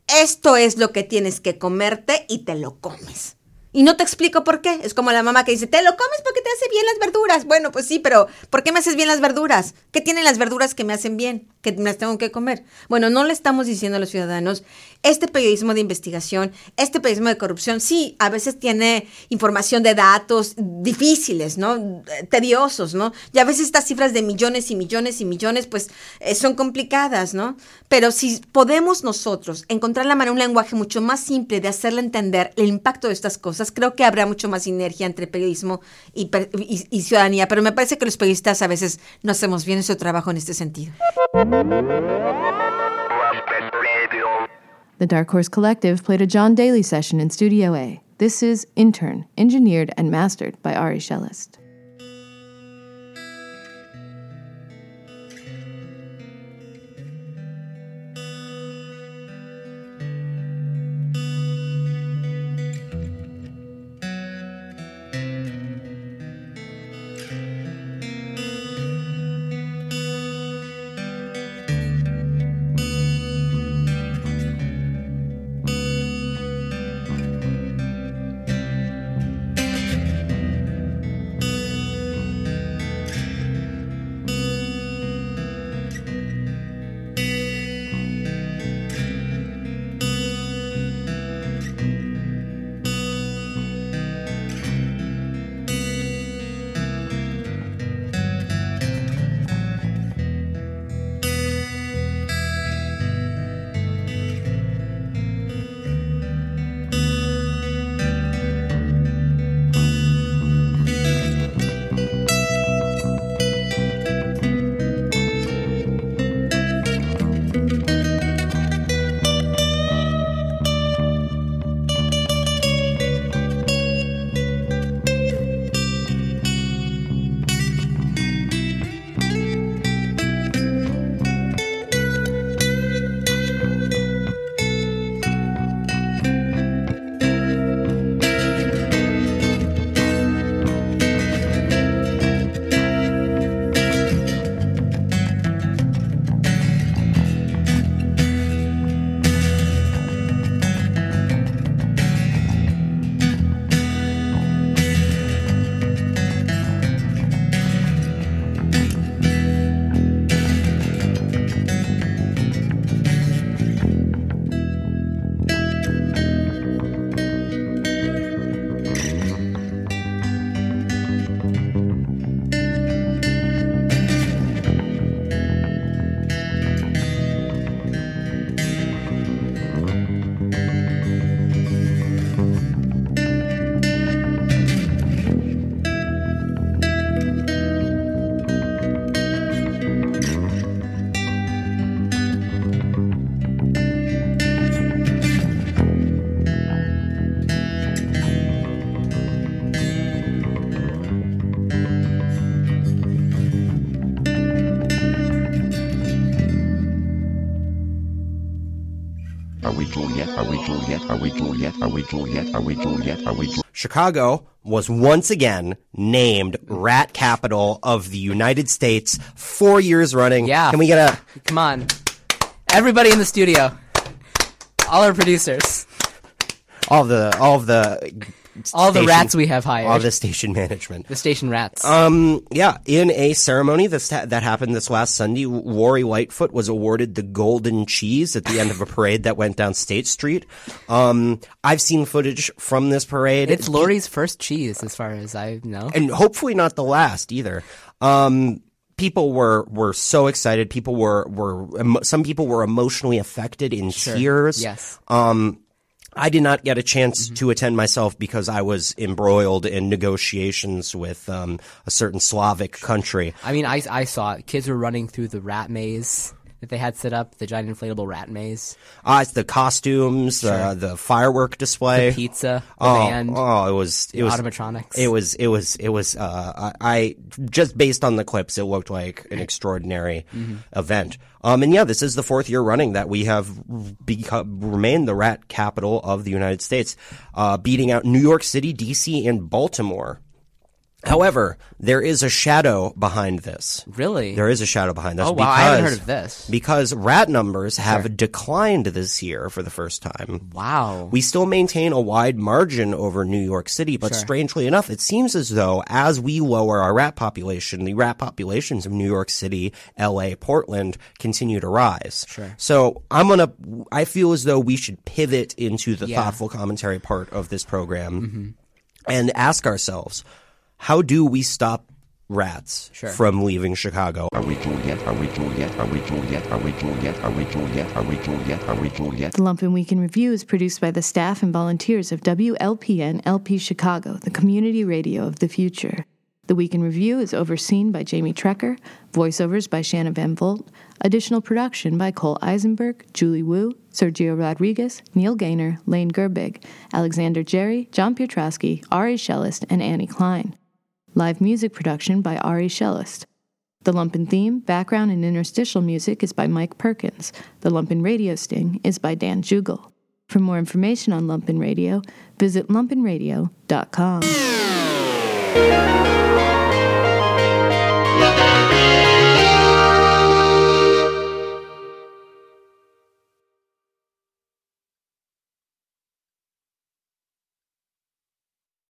Speaker 14: esto es lo que tienes que comerte y te lo comes. Y no te explico por qué. Es como la mamá que dice, te lo comes porque te hace bien las verduras. Bueno, pues sí, pero ¿por qué me haces bien las verduras? ¿Qué tienen las verduras que me hacen bien? Que me las tengo que comer. Bueno, no le estamos diciendo a los ciudadanos, este periodismo de investigación, este periodismo de corrupción, sí, a veces tiene información de datos difíciles, ¿no? Tediosos, ¿no? Y a veces estas cifras de millones y millones y millones, pues eh, son complicadas, ¿no? Pero si podemos nosotros encontrar la manera, un lenguaje mucho más simple de hacerle entender el impacto de estas cosas, creo que habrá mucho más sinergia entre periodismo y, y, ciudadanía, pero me parece que los periodistas a veces no hacemos bien ese trabajo en este sentido.
Speaker 1: The Dark Horse Collective played a John Daly session in Studio A. This is Intern, engineered and mastered by Ari Shellist.
Speaker 15: Juliet? Are we Juliet? Are we Juliet? Are we Juliet?
Speaker 16: Chicago was once again named rat capital of the United States four years running.
Speaker 17: Yeah.
Speaker 16: Can we get a
Speaker 17: Come on. Everybody in the studio. All our producers.
Speaker 16: all of the all of the
Speaker 17: All the rats we have hired.
Speaker 16: all the station management.
Speaker 17: The station rats.
Speaker 16: Um, yeah, in a ceremony that's that happened this last Sunday, Lori Lightfoot was awarded the Golden Cheese at the end of a parade that went down State Street. Um, I've seen footage from this parade.
Speaker 17: it's Lori's first cheese, as far as I know.
Speaker 16: and hopefully not the last either. Um, people were were so excited. People were were some people were emotionally affected in
Speaker 17: Sure.
Speaker 16: tears.
Speaker 17: Yes.
Speaker 16: Um, I did not get a chance
Speaker 17: Mm-hmm.
Speaker 16: to attend myself because I was embroiled in negotiations with um, a certain Slavic country.
Speaker 17: I mean, I, I saw it. Kids were running through the rat maze that they had set up, the giant inflatable rat maze.
Speaker 16: Uh, it's the costumes, uh, the firework display,
Speaker 17: The pizza, the
Speaker 16: oh,
Speaker 17: band,
Speaker 16: oh, it was it was
Speaker 17: automatronics.
Speaker 16: It was it was it was. Uh, I, I just based on the clips, it looked like an extraordinary
Speaker 17: Mhm.
Speaker 16: event. Um, and yeah, this is the fourth year running that we have become remained the rat capital of the United States, uh, beating out New York City, D.C., and Baltimore. However, there is a shadow behind this.
Speaker 17: Really?
Speaker 16: There is a shadow behind this.
Speaker 17: Oh, wow, I haven't heard of this.
Speaker 16: Because rat numbers have
Speaker 17: Sure.
Speaker 16: declined this year for the first time.
Speaker 17: Wow.
Speaker 16: We still maintain a wide margin over New York City, but
Speaker 17: Sure.
Speaker 16: strangely enough, it seems as though as we lower our rat population, the rat populations of New York City, LA, Portland continue to rise.
Speaker 17: Sure.
Speaker 16: So I'm gonna, I feel as though we should pivot into the
Speaker 17: Yeah.
Speaker 16: thoughtful commentary part of this program
Speaker 17: Mhm.
Speaker 16: and ask ourselves, how do we stop rats
Speaker 17: Sure.
Speaker 16: from leaving Chicago?
Speaker 15: Are we Juliet? Are we Juliet? Are we Juliet? Are we Juliet? Are we Juliet? Are we Juliet? Are we Juliet?
Speaker 1: The Lumpen Week in Review is produced by the staff and volunteers of WLPN LP Chicago, the community radio of the future. The Week in Review is overseen by Jamie Trecker, voiceovers by Shanna Van Volt, additional production by Cole Eisenberg, Julie Wu, Sergio Rodriguez, Neil Gaynor, Lane Gerbig, Alexander Jerry, John Pietrowski, Ari Shellist, and Annie Klein. Live music production by Ari Shellist. The Lumpen theme, background, and interstitial music is by Mike Perkins. The Lumpen radio sting is by Dan Jugel. For more information on Lumpen Radio, visit lumpenradio.com.